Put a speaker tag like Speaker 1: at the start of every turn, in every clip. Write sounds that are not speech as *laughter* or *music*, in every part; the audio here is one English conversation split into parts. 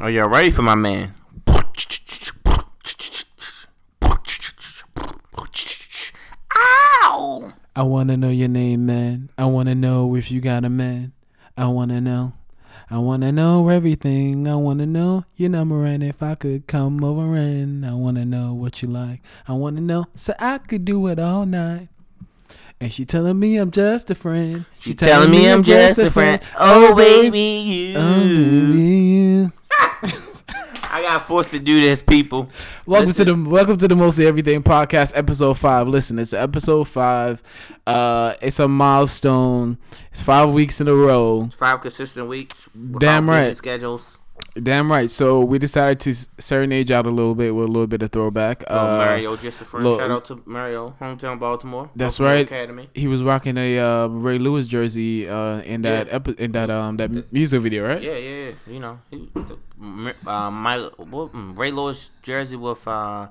Speaker 1: Oh, Are y'all ready for my man? Ow!
Speaker 2: I wanna know your name, man. I wanna know if you got a man. I wanna know. I wanna know everything. I wanna know your number and if I could come over and I wanna know what you like. I wanna know so I could do it all night. And she telling me I'm just a friend.
Speaker 1: She telling me I'm just a friend. Oh, oh baby, you.
Speaker 2: Oh baby, you.
Speaker 1: Got forced to do this, people.
Speaker 2: Welcome
Speaker 1: Listen.
Speaker 2: to the welcome to the Mostly Everything podcast, episode five. Listen, it's episode five. Uh, it's a milestone. It's five weeks in a row.
Speaker 1: five consistent weeks.
Speaker 2: Damn right.
Speaker 1: Schedules.
Speaker 2: Damn right. So we decided to serenade out a little bit with a little bit of throwback.
Speaker 1: Oh,
Speaker 2: Uh,
Speaker 1: Mario, just a friend.
Speaker 2: look-
Speaker 1: Shout out to Mario, hometown Baltimore.
Speaker 2: That's
Speaker 1: Baltimore
Speaker 2: right.
Speaker 1: Academy.
Speaker 2: he was rocking a uh, Ray Lewis jersey uh, in that
Speaker 1: Yeah.
Speaker 2: epi- in that um that music video, right?
Speaker 1: Yeah, yeah, yeah. You know, he, the, uh, my what, Ray Lewis jersey with uh,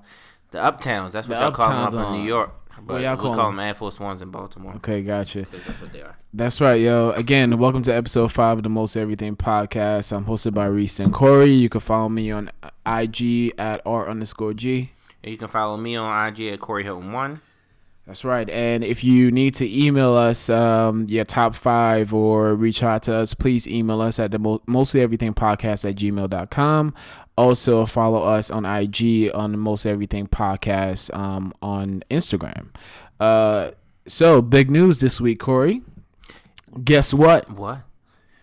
Speaker 1: the Uptowns. That's what
Speaker 2: The
Speaker 1: y'all call them
Speaker 2: Uptowns
Speaker 1: up in. New York. But
Speaker 2: y'all
Speaker 1: we
Speaker 2: call
Speaker 1: call
Speaker 2: them?
Speaker 1: them Air Force Ones in Baltimore.
Speaker 2: Okay, gotcha.
Speaker 1: that's what they are.
Speaker 2: That's right, yo. Again, welcome to episode five of the Most Everything podcast. I'm hosted by Reese and Corey. You can follow me on IG at r underscore g.
Speaker 1: And you can follow me on IG at Corey Hilton One.
Speaker 2: That's right. And if you need to email us um, your top five or reach out to us, please email us at the mo- mostly everything podcast at gmail.com. Also, follow us on IG on the Most Everything Podcast um, on Instagram. Uh, so, big news this week, Corey. Guess what?
Speaker 1: What?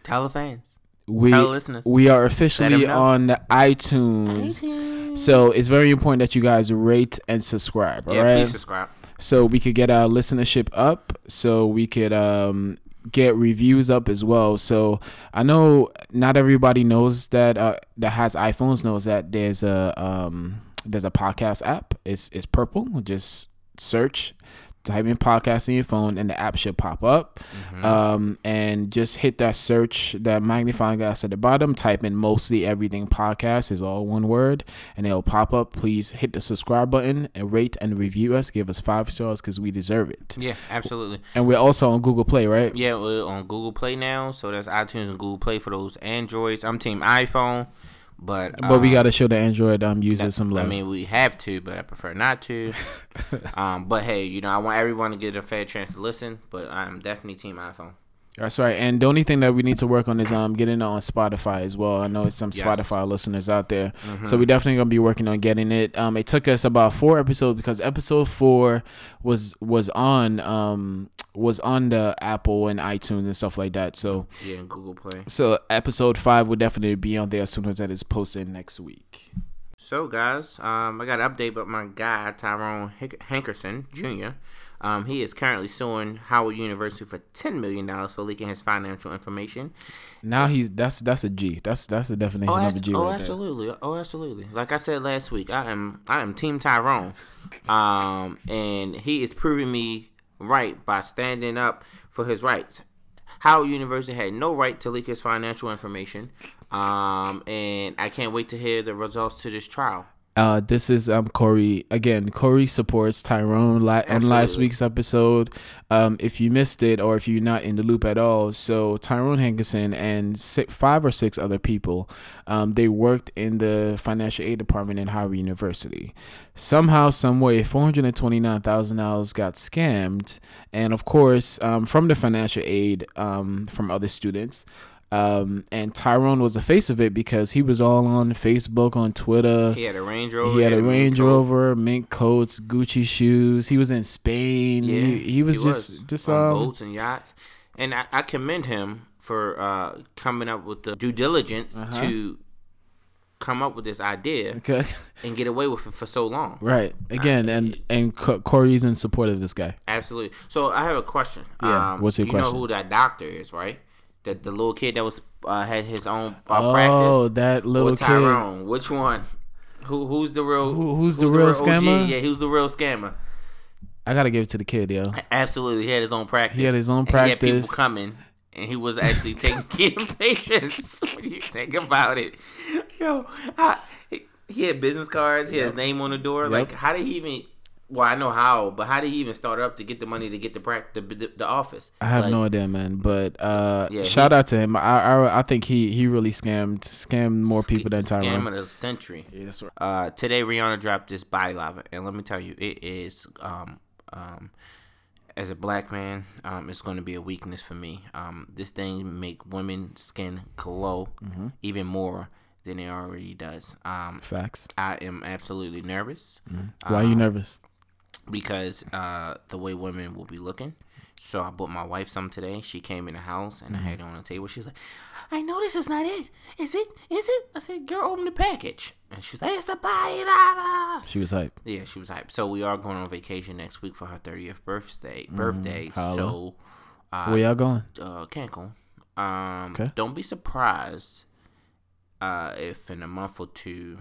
Speaker 1: Tell the fans.
Speaker 2: We
Speaker 1: Tell the listeners.
Speaker 2: we are officially on the iTunes. So it's very important that you guys rate and subscribe. All
Speaker 1: yeah,
Speaker 2: right.
Speaker 1: please subscribe.
Speaker 2: so we could get our listenership up so we could um get reviews up as well. So i know not everybody knows that uh, that has iphones knows that there's a um there's a podcast app. It's it's purple. Just search type in podcast in your phone and the app should pop up. Um and just hit that search that magnifying glass at the bottom type in mostly everything podcast is all one word and it'll pop up. Please hit the subscribe button and rate and review us. Give us five stars because we deserve it.
Speaker 1: Yeah, absolutely.
Speaker 2: and we're also on google play right?
Speaker 1: Yeah, we're on Google Play now, so that's iTunes and Google Play for those Androids. I'm Team iPhone, but
Speaker 2: but we
Speaker 1: um,
Speaker 2: gotta show the android um users some love
Speaker 1: I mean, we have to, but I prefer not to. *laughs* um, but hey, you know, I want everyone to get a fair chance to listen. But I'm definitely Team iPhone.
Speaker 2: That's right. And the only thing that we need to work on is um getting it on Spotify as well. I know it's some
Speaker 1: Yes. Mm-hmm.
Speaker 2: Spotify listeners out there. So we definitely gonna be working on getting it. Um it took us about four episodes because episode four was was on um was on the Apple and iTunes and stuff like that. So
Speaker 1: Yeah, and Google Play.
Speaker 2: so episode five will definitely be on there as soon as that is posted next week.
Speaker 1: So, guys, um, I got an update about my guy Tyrone Hankerson Jr. Um, he is currently suing Howard University for ten million dollars for leaking his financial information.
Speaker 2: Now he's that's that's a G. That's that's the definition
Speaker 1: Oh,
Speaker 2: of a G
Speaker 1: oh
Speaker 2: right there.
Speaker 1: absolutely. Oh, absolutely. Like I said last week, I am I am Team Tyrone, um, and he is proving me right by standing up for his rights. Howard University had no right to leak his financial information, um, and I can't wait to hear the results to this trial.
Speaker 2: Uh, this is um Corey again. Corey supports Tyrone la- and last week's episode. Um, if you missed it or if you're not in the loop at all, so Tyrone Hankerson and six, five or six other people, um, they worked in the financial aid department in Howard University. Somehow, some way, four hundred and twenty nine thousand dollars got scammed, and of course, um, from the financial aid um from other students. Um, and Tyrone was the face of it because he was all on Facebook, on Twitter.
Speaker 1: He had a Range Rover.
Speaker 2: He had a
Speaker 1: mink
Speaker 2: Range
Speaker 1: coat.
Speaker 2: Rover, mink coats, Gucci shoes. He was in Spain.
Speaker 1: Yeah,
Speaker 2: he, he was just just
Speaker 1: on
Speaker 2: um
Speaker 1: boats and yachts, and I, I commend him for uh, coming up with the due diligence
Speaker 2: Uh-huh.
Speaker 1: to come up with this idea
Speaker 2: okay, *laughs*
Speaker 1: and get away with it for so long.
Speaker 2: right again, and and Co- Corey's in support of this guy.
Speaker 1: Absolutely. So I have a question.
Speaker 2: Yeah,
Speaker 1: Um,
Speaker 2: what's your
Speaker 1: you
Speaker 2: question?
Speaker 1: know who that doctor is, right? That the little kid that was uh, had his own uh,
Speaker 2: oh,
Speaker 1: practice.
Speaker 2: that little
Speaker 1: or
Speaker 2: kid.
Speaker 1: Tyrone. Which one? Who who's the real?
Speaker 2: Who- who's the real
Speaker 1: OG?
Speaker 2: scammer?
Speaker 1: Yeah, who's the real scammer?
Speaker 2: I gotta give it to the kid, yo.
Speaker 1: Absolutely, he had his own practice.
Speaker 2: He had his own
Speaker 1: And He had people coming, and he was actually *laughs* taking care patients. *laughs* When you think about it, yo, I, he- he had business cards. He had his name on the door. Like, how did he even? Well, I know how, but how did he even start up to get the money to get the the, the, the office?
Speaker 2: I have
Speaker 1: Like,
Speaker 2: no idea, man. But uh,
Speaker 1: Yeah,
Speaker 2: shout
Speaker 1: he-
Speaker 2: out to him. I, I I think he he really scammed scammed more people than
Speaker 1: Scam
Speaker 2: Tyrone.
Speaker 1: of the century.
Speaker 2: Yeah, that's right.
Speaker 1: Uh, today Rihanna dropped this body lava, and let me tell you, it is um um as a black man, um, it's going to be a weakness for me. Um, this thing make women's skin glow
Speaker 2: Mm-hmm.
Speaker 1: even more than it already does. Um,
Speaker 2: Facts.
Speaker 1: I am absolutely nervous
Speaker 2: Why are you nervous?
Speaker 1: Because uh, the way women will be looking. So I bought my wife some today. She came in the house and I had it on the table. She's like, "I know this is not it. Is it? Is it?" I said, "Girl, open the package." And she's like, "It's the body lava."
Speaker 2: She was hype.
Speaker 1: Yeah, she was hyped. So we are going on vacation next week for her 30th birthday. Birthday.
Speaker 2: holla.
Speaker 1: So uh,
Speaker 2: Where y'all going?
Speaker 1: uh, Cancun. Um,
Speaker 2: Okay.
Speaker 1: Don't be surprised uh, if in a month or two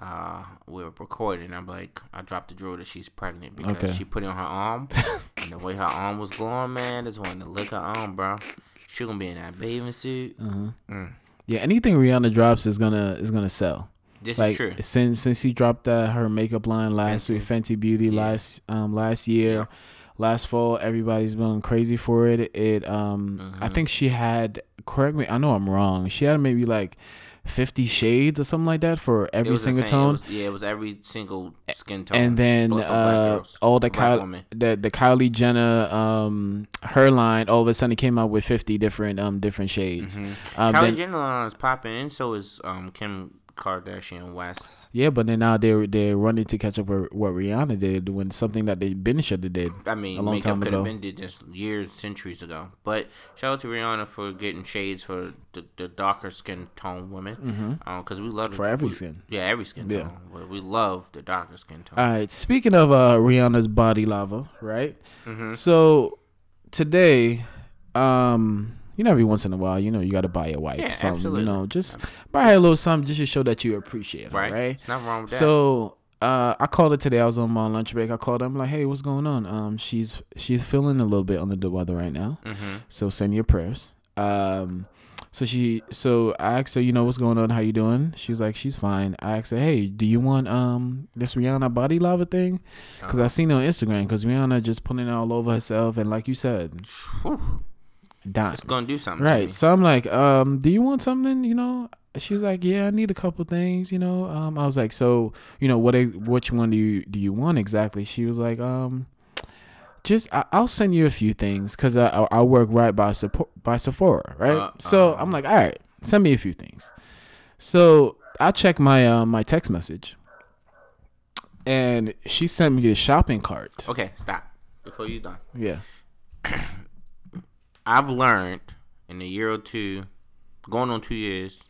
Speaker 1: uh, we're recording. I'm like, I dropped the drill that she's pregnant because
Speaker 2: Okay.
Speaker 1: she put it on her arm, *laughs* and the way her arm was glowing, man, just wanted to lick her arm, bro. She gonna be in that bathing suit.
Speaker 2: Uh-huh. Yeah, anything Rihanna drops is gonna is gonna sell.
Speaker 1: This
Speaker 2: Like
Speaker 1: is true.
Speaker 2: since since he dropped that her makeup line last week, Fenty Beauty
Speaker 1: Yeah.
Speaker 2: last um last year,
Speaker 1: Yeah.
Speaker 2: last fall, everybody's been crazy for it. It um
Speaker 1: Mm-hmm.
Speaker 2: I think she had correct me, I know I'm wrong. She had maybe like fifty shades or something like that for every single.
Speaker 1: It
Speaker 2: tone.
Speaker 1: was- yeah, it was every single skin tone.
Speaker 2: and then
Speaker 1: but for black
Speaker 2: uh, all the Kylie, the the Kylie Jenner um her line all of a sudden came out with fifty different um different shades. Um,
Speaker 1: Kylie
Speaker 2: then-
Speaker 1: Jenner line is popping, and so is um Kim Kardashian West.
Speaker 2: yeah, but then now they're they're running to catch up with what Rihanna did when something that they been should have did.
Speaker 1: I mean,
Speaker 2: A long time
Speaker 1: could
Speaker 2: ago.
Speaker 1: have been did this years, centuries ago. But shout out to Rihanna for getting shades for the, the darker skin tone women, because we love
Speaker 2: Mm-hmm. For
Speaker 1: the-
Speaker 2: every
Speaker 1: we-
Speaker 2: skin.
Speaker 1: Yeah, every skin
Speaker 2: Yeah.
Speaker 1: tone. We love the darker skin tone.
Speaker 2: All right. Speaking of uh, Rihanna's body lava, right?
Speaker 1: Mm-hmm.
Speaker 2: So today, um, you know, every once in a while, you know, you got to buy your wife
Speaker 1: Yeah,
Speaker 2: something.
Speaker 1: absolutely.
Speaker 2: You know, just buy her a little something just to show that you appreciate her,
Speaker 1: right?
Speaker 2: right?
Speaker 1: Nothing wrong with that.
Speaker 2: So uh, I called her today. I was on my lunch break. I called her. I'm like, hey, what's going on? Um, she's she's feeling a little bit under the weather right now.
Speaker 1: mm-hmm.
Speaker 2: So send your prayers. Um, so she, so I asked her, you know, what's going on? How you doing? She was like, she's fine. I asked her, hey, do you want um this Rihanna body lava thing? Because I seen it on Instagram. Because Rihanna just putting it all over herself, and like you said, dying.
Speaker 1: it's gonna do something.
Speaker 2: Right. So I'm like, um, do you want something? You know, she was like, yeah, I need a couple things. You know, um, I was like, so you know, what which one do you do you want exactly? She was like, um, just I, I'll send you a few things because I, I I work right by support by Sephora, right?
Speaker 1: Uh,
Speaker 2: so. I'm like, all right, send me a few things. So I check my uh, my text message, and she sent me the shopping cart.
Speaker 1: Okay, stop before you done.
Speaker 2: Yeah. *clears throat*
Speaker 1: I've learned in a year or two, going on two years.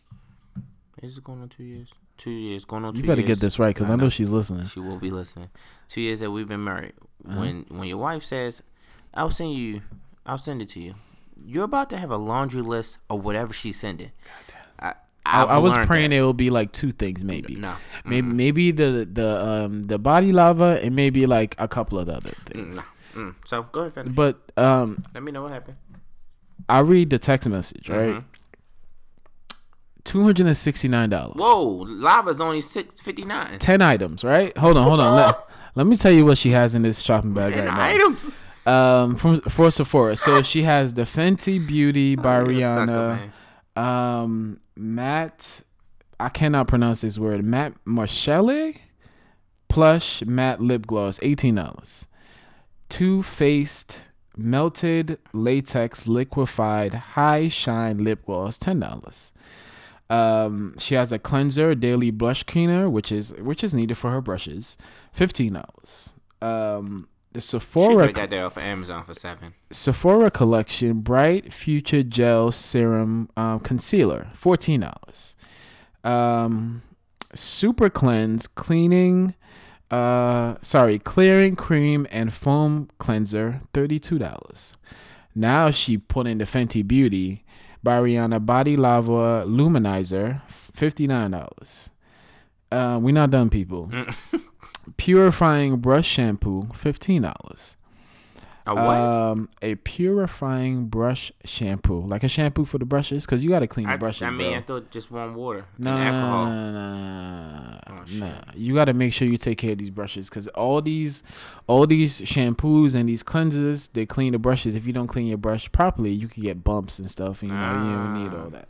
Speaker 1: Is it going on two years? Two years, going on two
Speaker 2: You better
Speaker 1: years.
Speaker 2: get this right because I, know she's listening.
Speaker 1: She will be listening. Two years that we've been married.
Speaker 2: Uh-huh.
Speaker 1: When when your wife says, "I'll send you," I'll send it to you. You're about to have a laundry list of whatever she's sending. I,
Speaker 2: I,
Speaker 1: I've
Speaker 2: was praying
Speaker 1: that.
Speaker 2: it will be like two things, maybe.
Speaker 1: No,
Speaker 2: Maybe maybe the the um the body lava and maybe like a couple of other things.
Speaker 1: no. Mm. So go ahead, finish.
Speaker 2: But um,
Speaker 1: Let me know what happened.
Speaker 2: I read the text message right. Two hundred and sixty nine dollars.
Speaker 1: Whoa, lava's only six fifty nine.
Speaker 2: Ten items, right? Hold on, hold on. let, let me tell you what she has in this shopping bag
Speaker 1: Ten
Speaker 2: right
Speaker 1: items.
Speaker 2: now. Um, from for Sephora. So she has the Fenty Beauty by
Speaker 1: Oh, you're sucker,
Speaker 2: Rihanna. um, Matt, I cannot pronounce this word. Matt Marchelle plush matte lip gloss, eighteen dollars. Too Faced melted latex liquefied high shine lip gloss, ten dollars. Um, she has a cleanser, daily brush cleaner, which is which is needed for her brushes, fifteen dollars. Um, the Sephora
Speaker 1: could got that off of Amazon for seven.
Speaker 2: Sephora collection bright future gel serum um, concealer fourteen dollars. Um, super cleanse cleaning, uh, sorry clearing cream and foam cleanser thirty two dollars. Now she put in the Fenty Beauty by Rihanna Body Lava Luminizer fifty nine dollars. Uh, we're not done, people. *laughs* Purifying brush shampoo fifteen dollars.
Speaker 1: A what?
Speaker 2: Um, a purifying brush shampoo, like a shampoo for the brushes, because you got to clean the
Speaker 1: I,
Speaker 2: brushes.
Speaker 1: I mean,
Speaker 2: bro.
Speaker 1: I thought just warm water
Speaker 2: Nah,
Speaker 1: and alcohol.
Speaker 2: nah, nah,
Speaker 1: Oh, shit.
Speaker 2: nah. You got to make sure you take care of these brushes because all these, all these shampoos and these cleansers, they clean the brushes. If you don't clean your brush properly, you can get bumps and stuff, and you know you don't need all
Speaker 1: Ah.
Speaker 2: that.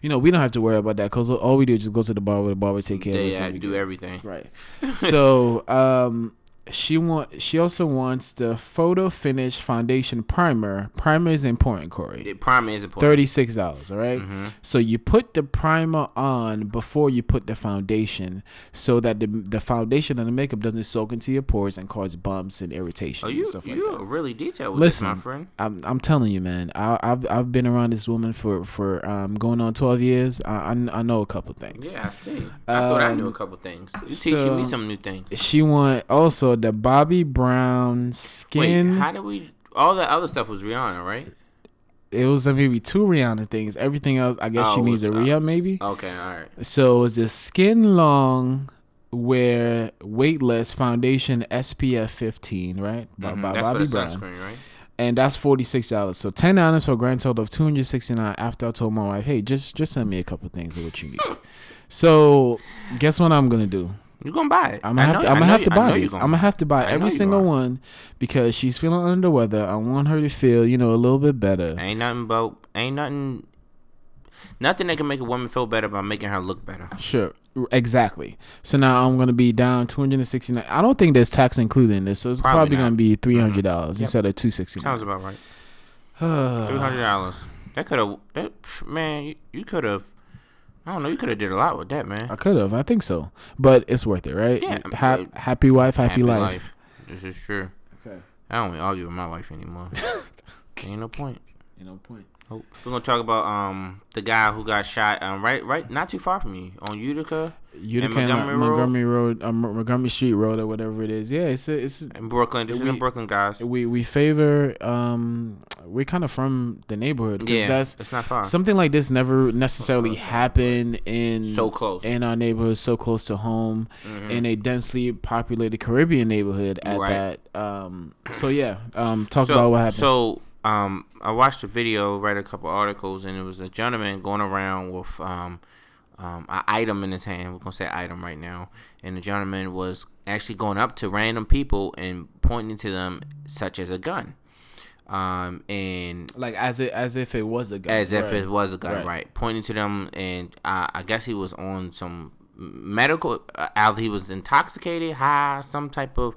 Speaker 2: You know, we don't have to worry about that because all we do is just go to the bar with the barber, take care of
Speaker 1: They
Speaker 2: us. and
Speaker 1: uh,
Speaker 2: we
Speaker 1: do
Speaker 2: good.
Speaker 1: everything.
Speaker 2: Right. *laughs* so, um, she want she also wants the photo finish foundation primer. Primer is important, Corey.
Speaker 1: The primer is important.
Speaker 2: Thirty six dollars. All right?
Speaker 1: Mhm.
Speaker 2: So you put the primer on before you put the foundation, so that the the foundation and the makeup doesn't soak into your pores and cause bumps and irritation
Speaker 1: Oh,
Speaker 2: and
Speaker 1: you
Speaker 2: stuff like
Speaker 1: you
Speaker 2: that.
Speaker 1: really detailed with this, my
Speaker 2: Listen,
Speaker 1: friend.
Speaker 2: I'm I'm telling you, man. I, I've I've been around this woman for for um going on twelve years. I I, I know a couple things.
Speaker 1: Yeah, I see. I thought I knew a
Speaker 2: Um,
Speaker 1: couple things. You're teaching me some new things.
Speaker 2: She want also the Bobbi Brown skin.
Speaker 1: Wait, how did we? All the other stuff was Rihanna, right?
Speaker 2: it was maybe two Rihanna things. Everything else, I guess
Speaker 1: Oh,
Speaker 2: she needs a
Speaker 1: was, uh,
Speaker 2: maybe.
Speaker 1: Okay, all right.
Speaker 2: So it's the skin long wear weightless foundation SPF 15, right? By,
Speaker 1: Mhm,
Speaker 2: by
Speaker 1: That's Bobbi
Speaker 2: Brown.
Speaker 1: sunscreen, right?
Speaker 2: And that's forty six dollars. So ten dollars for a grand total of two hundred sixty nine. After I told my wife, hey, just just send me a couple things of what you need. *laughs* so guess what I'm gonna do?
Speaker 1: You gonna buy it?
Speaker 2: I'm gonna have
Speaker 1: know-
Speaker 2: to. I'm gonna have
Speaker 1: you-
Speaker 2: to buy these. I'm gonna have to buy every single one because she's feeling under the weather. I want her to feel, you know, a little bit better.
Speaker 1: Ain't nothing but ain't nothing. Nothing that can make a woman feel better by making her look better.
Speaker 2: Sure, exactly. So now I'm gonna be down 269. I don't think there's tax included in this, so it's
Speaker 1: Probably
Speaker 2: probably, gonna be 300 dollars
Speaker 1: Yep.
Speaker 2: instead of 269.
Speaker 1: Sounds about right. *sighs* Three hundred dollars. That could have. That man, you, you could have. I don't know. You could have did a lot with that, man.
Speaker 2: I could have. I think so, but it's worth it, right?
Speaker 1: Yeah,
Speaker 2: Ha-
Speaker 1: but-
Speaker 2: happy wife, happy, life.
Speaker 1: This is true.
Speaker 2: Okay.
Speaker 1: I don't even argue with my wife anymore. *laughs* Ain't no point.
Speaker 2: You know, point.
Speaker 1: We're gonna talk about um the guy who got shot um right right not too far from you on Utica
Speaker 2: Utica
Speaker 1: Montgomery
Speaker 2: and
Speaker 1: Road?
Speaker 2: Montgomery Road, um, Montgomery Street Road, or whatever it is. Yeah, it's a, it's
Speaker 1: in Brooklyn. This is in Brooklyn, guys.
Speaker 2: we we favor um we're kind of from the neighborhood
Speaker 1: Yeah,
Speaker 2: that's
Speaker 1: it's not far.
Speaker 2: something like this never necessarily happened in
Speaker 1: So close.
Speaker 2: in our neighborhood so close to home
Speaker 1: Mhm.
Speaker 2: in a densely populated Caribbean neighborhood at
Speaker 1: Right.
Speaker 2: that um so yeah um talk
Speaker 1: so,
Speaker 2: about what happened
Speaker 1: So, um, I watched a video, read a couple articles, and it was a gentleman going around with um, um, an item in his hand. We're gonna say item right now, and the gentleman was actually going up to random people and pointing to them, such as a gun, um, and
Speaker 2: like as it as if it was a gun
Speaker 1: as if it was a gun,
Speaker 2: Right.
Speaker 1: right? Pointing to them, and uh, I guess he was on some medical. Uh, he was intoxicated, high, some type of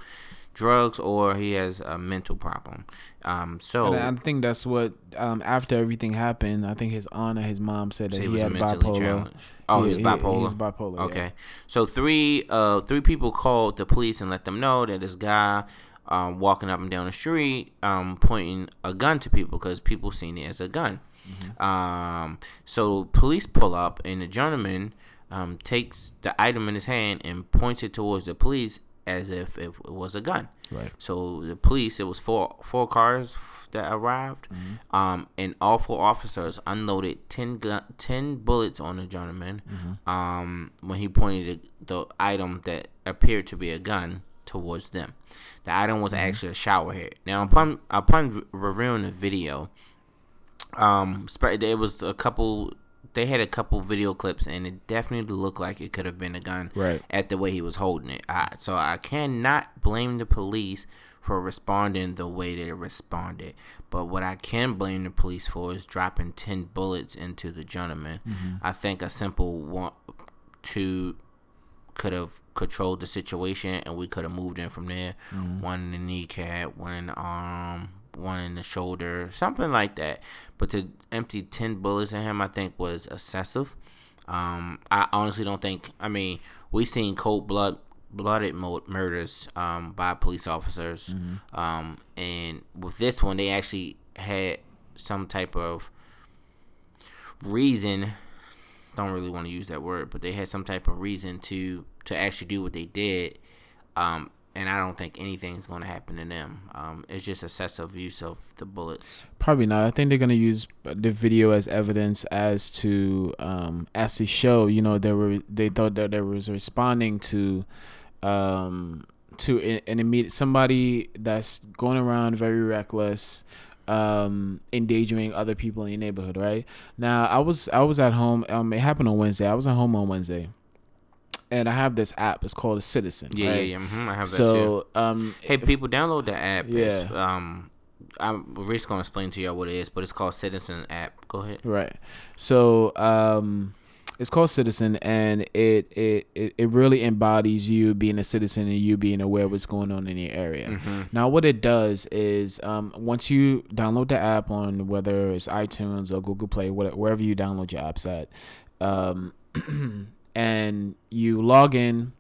Speaker 1: drugs, or he has a mental problem. Um, so
Speaker 2: And I think that's what um after everything happened I think his aunt and his mom said that
Speaker 1: So
Speaker 2: he,
Speaker 1: was
Speaker 2: had
Speaker 1: mentally
Speaker 2: bipolar
Speaker 1: challenged. Oh, he was bipolar.
Speaker 2: he's bipolar yeah.
Speaker 1: Okay, so three uh three people called the police and let them know that this guy um walking up and down the street um pointing a gun to people because people seen it as a gun.
Speaker 2: Mm-hmm.
Speaker 1: Um, so police pull up and the gentleman um takes the item in his hand and points it towards the police as if it was a gun.
Speaker 2: right
Speaker 1: So the police, it was four four cars that arrived,
Speaker 2: Mm-hmm.
Speaker 1: um, and all four officers unloaded 10, gun, 10 bullets on the gentleman
Speaker 2: Mm-hmm.
Speaker 1: um, when he pointed the, item that appeared to be a gun towards them. The item was
Speaker 2: Mm-hmm.
Speaker 1: actually a shower head. Now, upon upon reviewing the video, um, there was a couple. They had a couple video clips, and it definitely looked like it could have been a gun
Speaker 2: right
Speaker 1: at the way he was holding it. I, so I cannot blame the police for responding the way they responded. But what I can blame the police for is dropping 10 bullets into the gentleman. Mm-hmm. I think a simple one, two could have controlled the situation and we could have moved in from there. Mm-hmm. One in the kneecap, one in the arm, one in the shoulder, something like that. But to empty 10 bullets in him, I think was excessive. Um, I honestly don't think. I mean, we've seen cold blood, blooded murders um, by police officers, um, and with this one, they actually had some type of reason. Don't really want to use that word, but they had some type of reason to to actually do what they did. Um, and I don't think anything's going to happen to them. Um, it's just excessive use of the bullets.
Speaker 2: Probably not. I think they're gonna use the video as evidence as to um as to show, you know, they were they thought that they was responding to um to an immediate somebody that's going around very reckless um endangering other people in your neighborhood right now i was i was at home um it happened on wednesday i was at home on wednesday and i have this app it's called a citizen
Speaker 1: Yeah,
Speaker 2: right?
Speaker 1: yeah, yeah. hmm I have that too.
Speaker 2: so um
Speaker 1: Hey, people, download the app. It's,
Speaker 2: Yeah.
Speaker 1: um, I'm just gonna explain to y'all what it is, but it's called Citizen app. Go ahead.
Speaker 2: Right. So um it's called Citizen and it, it it it really embodies you being a citizen and you being aware of what's going on in your area.
Speaker 1: Mm-hmm.
Speaker 2: Now what it does is um once you download the app on whether it's iTunes or Google Play, whatever, wherever you download your apps at, um *clears throat* and you log in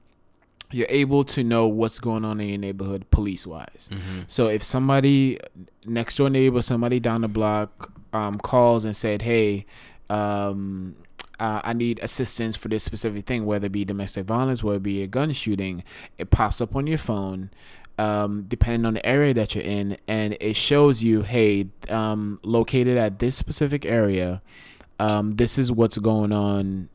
Speaker 2: you're able to know what's going on in your neighborhood police wise.
Speaker 1: Mm-hmm.
Speaker 2: So if somebody next door neighbor, somebody down the block, um, calls and said, "Hey, um, uh, I need assistance for this specific thing, whether it be domestic violence, whether it be a gun shooting," it pops up on your phone. Um, depending on the area that you're in, and it shows you, hey, um, located at this specific area, um, this is what's going on.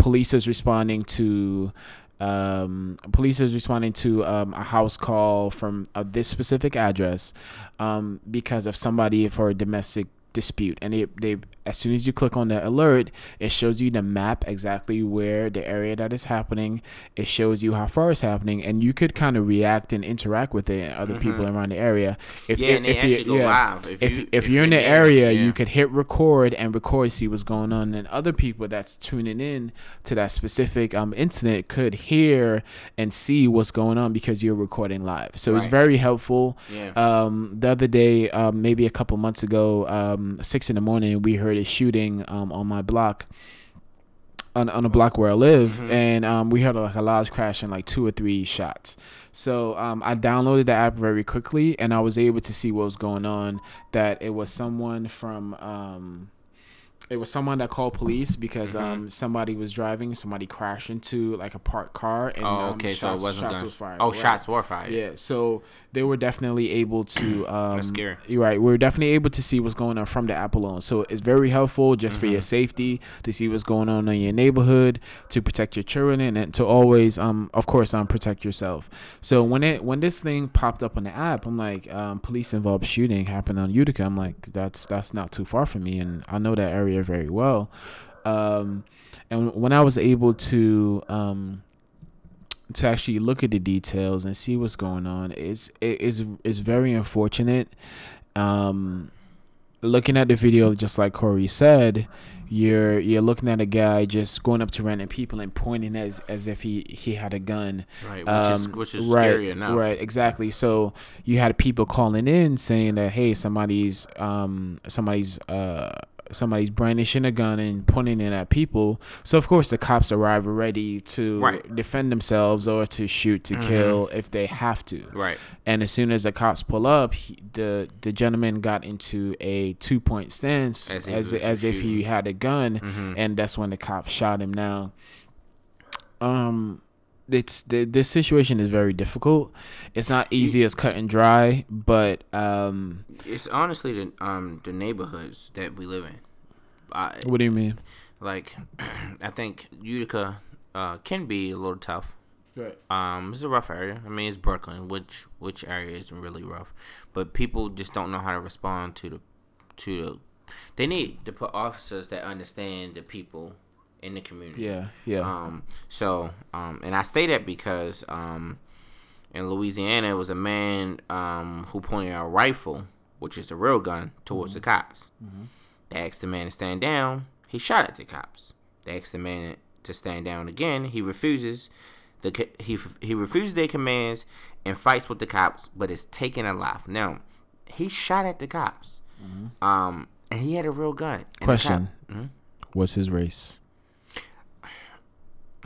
Speaker 2: Police is responding to um, police is responding to um, a house call from uh, this specific address um, because of somebody for domestic dispute and they, they as soon as you click on the alert it shows you the map exactly where the area that is happening it shows you how far it's happening and you could kind of react and interact with it and other people around the area if
Speaker 1: Mm-hmm. Yeah, and they
Speaker 2: if
Speaker 1: actually go live. If
Speaker 2: if,
Speaker 1: you-
Speaker 2: if,
Speaker 1: if
Speaker 2: you're in the area
Speaker 1: yeah.
Speaker 2: you could hit record and record see what's going on and other people that's tuning in to that specific um incident could hear and see what's going on because you're recording live so it's very helpful
Speaker 1: Yeah.
Speaker 2: um the other day um maybe a couple months ago um six in the morning we heard a shooting um on my block on, on a block where I live,
Speaker 1: Mm-hmm.
Speaker 2: and um, we heard like a large crash and like two or three shots. So um, I downloaded the app very quickly, and I was able to see what was going on. That it was someone from. Um, it was someone that called police because
Speaker 1: Mm-hmm.
Speaker 2: um somebody was driving, somebody crashed into like a parked car, and
Speaker 1: oh,
Speaker 2: um,
Speaker 1: okay.
Speaker 2: shots,
Speaker 1: so it wasn't
Speaker 2: shots was fired.
Speaker 1: oh,
Speaker 2: Right.
Speaker 1: shots were fired.
Speaker 2: Yeah, so they were definitely able to. *clears throat* Um,
Speaker 1: scary.
Speaker 2: You're right. We are definitely able to see what's going on from the app alone. So it's very helpful just for
Speaker 1: Mm-hmm.
Speaker 2: your safety to see what's going on in your neighborhood, to protect your children, and, and to always, um, of course, um, protect yourself. So when it when this thing popped up on the app, I'm like, um, police involved shooting happened on Utica. I'm like, that's that's not too far from me, and I know that area very well. Um, and when I was able to um to actually look at the details and see what's going on it's it is is very unfortunate um looking at the video just like corey said you're you're looking at a guy just going up to random people and pointing as as if he he had a gun
Speaker 1: Right. Which is
Speaker 2: um,
Speaker 1: which is
Speaker 2: right,
Speaker 1: scary enough.
Speaker 2: Right, exactly. So you had people calling in saying that hey, somebody's um somebody's uh somebody's brandishing a gun and pointing it at people. So of course the cops arrive ready to
Speaker 1: Right.
Speaker 2: defend themselves or to shoot to kill if they have to.
Speaker 1: Right.
Speaker 2: And as soon as the cops pull up, he, the the gentleman got into a two point stance
Speaker 1: As
Speaker 2: as
Speaker 1: if
Speaker 2: as,
Speaker 1: he
Speaker 2: if he had a gun,
Speaker 1: Mm-hmm.
Speaker 2: and that's when the cops shot him. Now, um, it's the this situation is very difficult. It's not easy as cut and dry, but um,
Speaker 1: It's honestly the um the neighborhoods that we live in. I,
Speaker 2: what do you mean?
Speaker 1: like, *clears throat* I think Utica uh, can be a little tough.
Speaker 2: Right.
Speaker 1: Um, it's a rough area. I mean, it's Brooklyn, which which area isn't really rough, but people just don't know how to respond to the to the. They need to put officers that understand the people in the community.
Speaker 2: Yeah, yeah,
Speaker 1: Um. So, um, and I say that because um, in Louisiana, it was a man um who pointed a rifle, which is a real gun, towards the cops. They asked the man to stand down. He shot at the cops. They asked the man to stand down again. He refuses. The co- he he refuses their commands and fights with the cops, but is taken alive. Now, he shot at the cops. Um, and he had a real gun.
Speaker 2: Question:
Speaker 1: cop-.
Speaker 2: What's his race?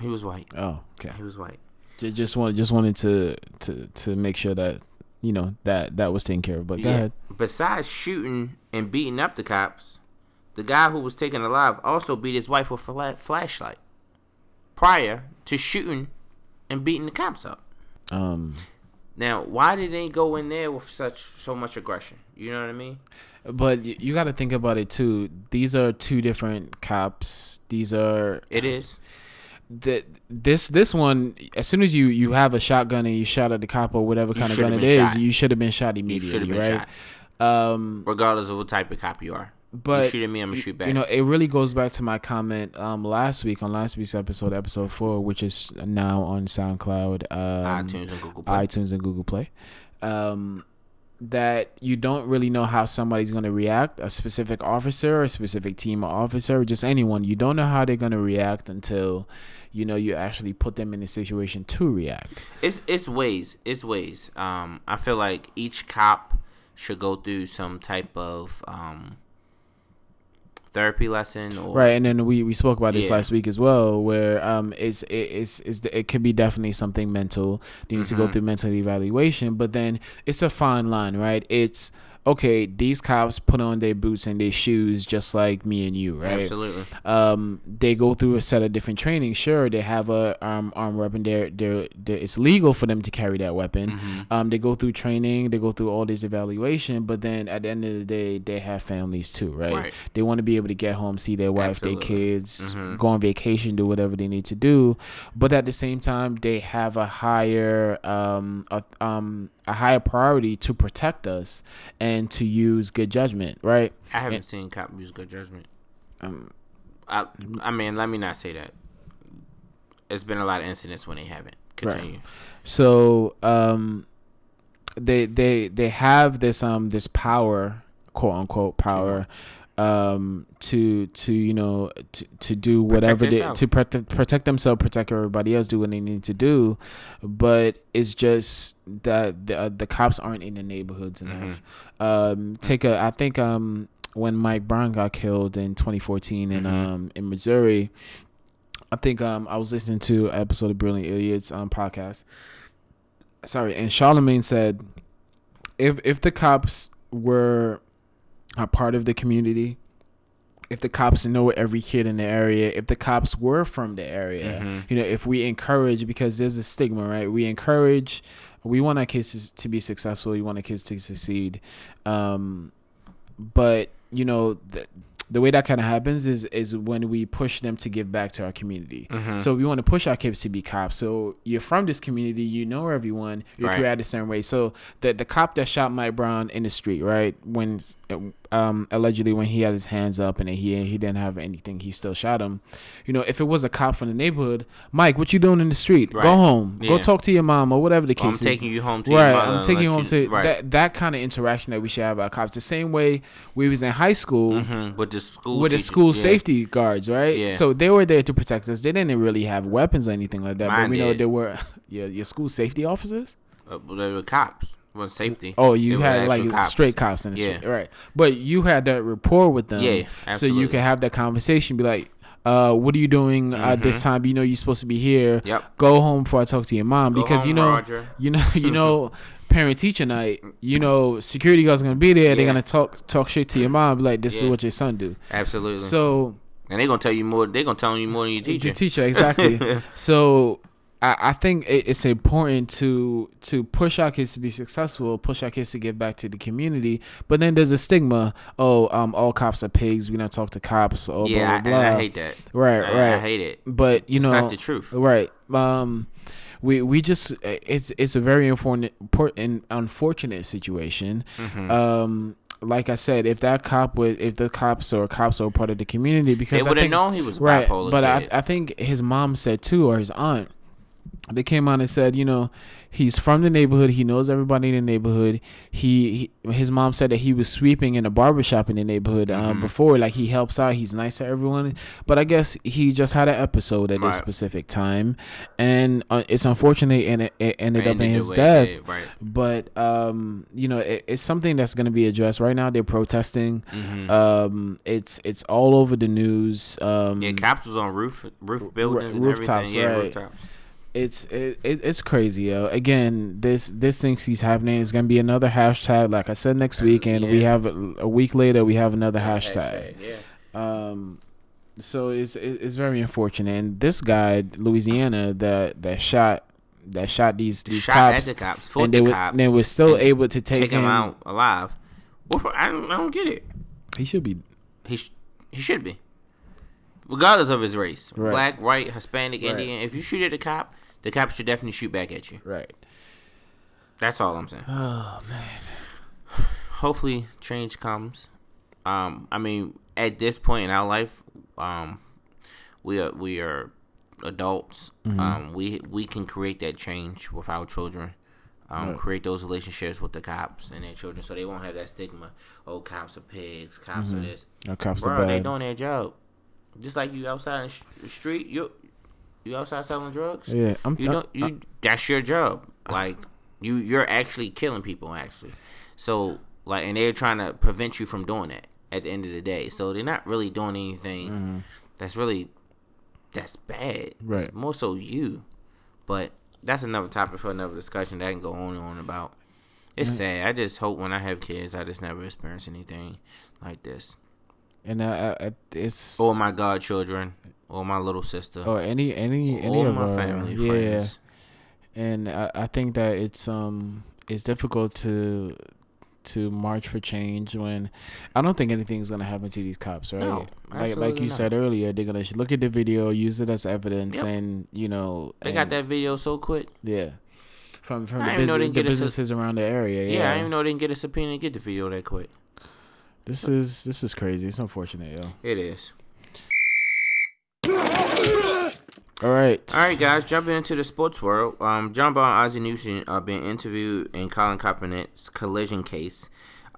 Speaker 1: He was white.
Speaker 2: Oh, okay.
Speaker 1: He was white.
Speaker 2: Just wanted just wanted to to to make sure that you know that that was taken care of. But go ahead.
Speaker 1: Besides shooting and beating up the cops, the guy who was taken alive also beat his wife with a flashlight prior to shooting and beating the cops up.
Speaker 2: Um,
Speaker 1: Now, why did they go in there with such so much aggression? You know what I mean?
Speaker 2: but you got to think about it too. These are two different cops. These are
Speaker 1: It is.
Speaker 2: The this this one as soon as you you have a shotgun and you shot at the cop or whatever kind of gun it is,
Speaker 1: shot.
Speaker 2: you should have been shot immediately,
Speaker 1: been
Speaker 2: right?
Speaker 1: shot,
Speaker 2: Um,
Speaker 1: regardless of what type of cop you are.
Speaker 2: but
Speaker 1: you shoot at me, I'm gonna shoot back.
Speaker 2: You know, it really goes back to my comment um last week on last week's episode, episode four, which is now on SoundCloud, um,
Speaker 1: iTunes and Google Play.
Speaker 2: iTunes and Google Play. Um, that you don't really know how somebody's going to react, a specific officer, a specific team of officer, just anyone. You don't know how they're going to react until you know you actually put them in a situation to react.
Speaker 1: It's it's ways. It's ways. Um, I feel like each cop should go through some type of um therapy lesson or
Speaker 2: Right, and then we, we spoke about this
Speaker 1: Yeah.
Speaker 2: last week as well, where um it's it, it's, it's it could be definitely something mental. You need to go
Speaker 1: Mhm.
Speaker 2: through mental evaluation, but then it's a fine line, right? It's okay. These cops put on their boots and their shoes just like me and you, right?
Speaker 1: Absolutely.
Speaker 2: um, they go through a set of different training. Sure, they have a um, armed weapon. They're, they're, they're, it's legal for them to carry that weapon.
Speaker 1: Mhm.
Speaker 2: Um, they go through training. They go through all this evaluation. But then at the end of the day, they have families too, right?
Speaker 1: Right.
Speaker 2: They want to be able to get home, see their wife, their
Speaker 1: Absolutely.
Speaker 2: kids,
Speaker 1: Mhm.
Speaker 2: go on vacation, do whatever they need to do. But at the same time, they have a higher um, a, um, a higher priority to protect us and to use good judgment, right?
Speaker 1: I haven't seen cop use good judgment.
Speaker 2: Um,
Speaker 1: I I mean, let me not say that. It's been a lot of incidents when they haven't. Continue.
Speaker 2: So um, they they they have this um this power, quote unquote power, um to to you know to, to do whatever they to protect protect themselves, protect everybody else, do what they need to do, but it's just that the uh, the cops aren't in the neighborhoods enough. Um, take a I think um when Mike Brown got killed in 2014 in
Speaker 1: Mhm.
Speaker 2: um in Missouri. I think um I was listening to an episode of Brilliant Idiots um podcast. Sorry, and Charlemagne said if if the cops were a part of the community, if the cops know every kid in the area, if the cops were from the area,
Speaker 1: Mhm.
Speaker 2: you know, if we encourage because there's a stigma, right? We encourage we want our kids to, be successful, we want our kids to succeed. Um but you know the, the way that kind of happens is is when we push them to give back to our community.
Speaker 1: Mhm.
Speaker 2: So we want to push our kids to be cops. So you're from this community, you know everyone, you're
Speaker 1: Right.
Speaker 2: created a certain way. So the the cop that shot Mike Brown in the street, right? When um allegedly when he had his hands up and he he didn't have anything, he still shot him. You know, if it was a cop from the neighborhood, Mike, what you doing in the street? Go
Speaker 1: Right.
Speaker 2: home. Go talk to your mom or whatever the
Speaker 1: I'm
Speaker 2: case is.
Speaker 1: taking you home to your
Speaker 2: Right,
Speaker 1: mother
Speaker 2: I'm taking you home to
Speaker 1: right.
Speaker 2: that that kind of interaction that we should have with our cops. The same way we was in high school
Speaker 1: Mhm. with the school
Speaker 2: with the school
Speaker 1: yeah.
Speaker 2: safety guards, right?
Speaker 1: Yeah.
Speaker 2: So they were there to protect us. They didn't really have weapons or anything like that. but
Speaker 1: Mine
Speaker 2: we know
Speaker 1: did.
Speaker 2: they were *laughs* your your school safety officers.
Speaker 1: Uh, they were cops. Was safety.
Speaker 2: Oh, you had like
Speaker 1: cops.
Speaker 2: straight cops in the
Speaker 1: Yeah.
Speaker 2: street, right? But you had that rapport with them,
Speaker 1: Yeah,
Speaker 2: so you can have that conversation. Be like, uh, "What are you doing at this time? You know you're supposed to be here.
Speaker 1: Mm-hmm. Yep.
Speaker 2: Go home before I talk to your mom
Speaker 1: Go
Speaker 2: because you know,
Speaker 1: Roger. *laughs*
Speaker 2: you know, you know." *laughs* Parent teacher night, you know, security guards gonna be there. They're gonna talk talk shit to your mom. Be like, "This is what your son do."
Speaker 1: Absolutely.
Speaker 2: So
Speaker 1: and they're gonna tell you more. They're gonna tell you more than your teacher.
Speaker 2: The teacher, exactly. *laughs* so I, I think it, it's important to to push our kids to be successful, push our kids to give back to the community. But then there's a stigma. Oh, um, all cops are pigs. We don't talk to cops. Oh,
Speaker 1: yeah,
Speaker 2: blah blah
Speaker 1: I,
Speaker 2: blah.
Speaker 1: and I hate that.
Speaker 2: right,
Speaker 1: I,
Speaker 2: right.
Speaker 1: I hate it.
Speaker 2: but you
Speaker 1: it's
Speaker 2: know,
Speaker 1: not the truth.
Speaker 2: right. Um, we we just it's it's a very important important unfortunate situation.
Speaker 1: Mhm.
Speaker 2: Um. Like I said, if that cop was, if the cops or cops are part of the community, because they
Speaker 1: would have known he was
Speaker 2: right
Speaker 1: bipolar.
Speaker 2: but I. I think his mom said too or his aunt they came on and said you know he's from the neighborhood he knows everybody in the neighborhood he, he his mom said that he was sweeping in a barbershop in the neighborhood um,
Speaker 1: Mhm.
Speaker 2: before like he helps out he's nice to everyone but i guess he just had an episode at this specific time and uh, it's unfortunate and it, it ended up in his death
Speaker 1: did, Right.
Speaker 2: but um you know it, it's something that's going to be addressed right now they're protesting
Speaker 1: Mhm.
Speaker 2: um it's it's all over the news um
Speaker 1: yeah, cops was on roof roof buildings and
Speaker 2: rooftops,
Speaker 1: everything. Yeah,
Speaker 2: right.
Speaker 1: rooftops.
Speaker 2: It's it, it, it's crazy yo again this this thing keeps happening it's gonna be another hashtag like i said next week and we have a, a week later we have another hashtag
Speaker 1: Yeah.
Speaker 2: um so it's it's very unfortunate and this guy louisiana that that shot that shot these these
Speaker 1: Shot
Speaker 2: cops
Speaker 1: the cops.
Speaker 2: And they
Speaker 1: the
Speaker 2: were
Speaker 1: cops.
Speaker 2: they were still able to take,
Speaker 1: take him
Speaker 2: him,
Speaker 1: out alive. For- I don't, I don't get it.
Speaker 2: he should be
Speaker 1: He sh- he should be. regardless of his race,
Speaker 2: Right.
Speaker 1: black, white, Hispanic,
Speaker 2: Right.
Speaker 1: Indian. If you shoot at a cop, the cops should definitely shoot back at you.
Speaker 2: Right.
Speaker 1: That's all I'm saying.
Speaker 2: Oh man.
Speaker 1: Hopefully, change comes. Um, I mean, at this point in our life, um, we are we are adults.
Speaker 2: Mm-hmm.
Speaker 1: Um, we we can create that change with our children. Um,
Speaker 2: Right.
Speaker 1: create those relationships with the cops and their children, so they won't have that stigma. Oh, cops are pigs. Cops are this.
Speaker 2: No cops
Speaker 1: Bro,
Speaker 2: are bad.
Speaker 1: they doing their job. Just like you outside in the street, you you outside selling drugs.
Speaker 2: Yeah, I'm.
Speaker 1: You don't. You that's your job. Like you, you're actually killing people. Actually, so like, and they're trying to prevent you from doing that. At the end of the day, so they're not really doing anything that's really that's bad.
Speaker 2: Right.
Speaker 1: It's more so you, but that's another topic for another discussion that I can go on and on about. It's sad. I just hope when I have kids, I just never experience anything like this.
Speaker 2: and uh, it's
Speaker 1: oh my godchildren, or my little sister,
Speaker 2: or any any any of
Speaker 1: my
Speaker 2: our
Speaker 1: family,
Speaker 2: yeah.
Speaker 1: friends.
Speaker 2: and I, I think that it's um it's difficult to to march for change when I don't think anything's gonna happen to these cops, right?
Speaker 1: No,
Speaker 2: like like you
Speaker 1: not.
Speaker 2: said earlier, they're gonna look at the video, use it as evidence,
Speaker 1: Yep.
Speaker 2: and you know
Speaker 1: They got that video so quick.
Speaker 2: yeah from from the,
Speaker 1: didn't know
Speaker 2: business,
Speaker 1: they
Speaker 2: the
Speaker 1: get us a-
Speaker 2: businesses around the area.
Speaker 1: Yeah,
Speaker 2: Yeah,
Speaker 1: I didn't even know they didn't get a subpoena to get the video that quick.
Speaker 2: this is this is crazy. It's unfortunate, yo.
Speaker 1: It is.
Speaker 2: All right,
Speaker 1: All right, guys, jumping into the sports world. Um, John Harbaugh and Ozzie Newsome are being interviewed in Colin Kaepernick's collusion case.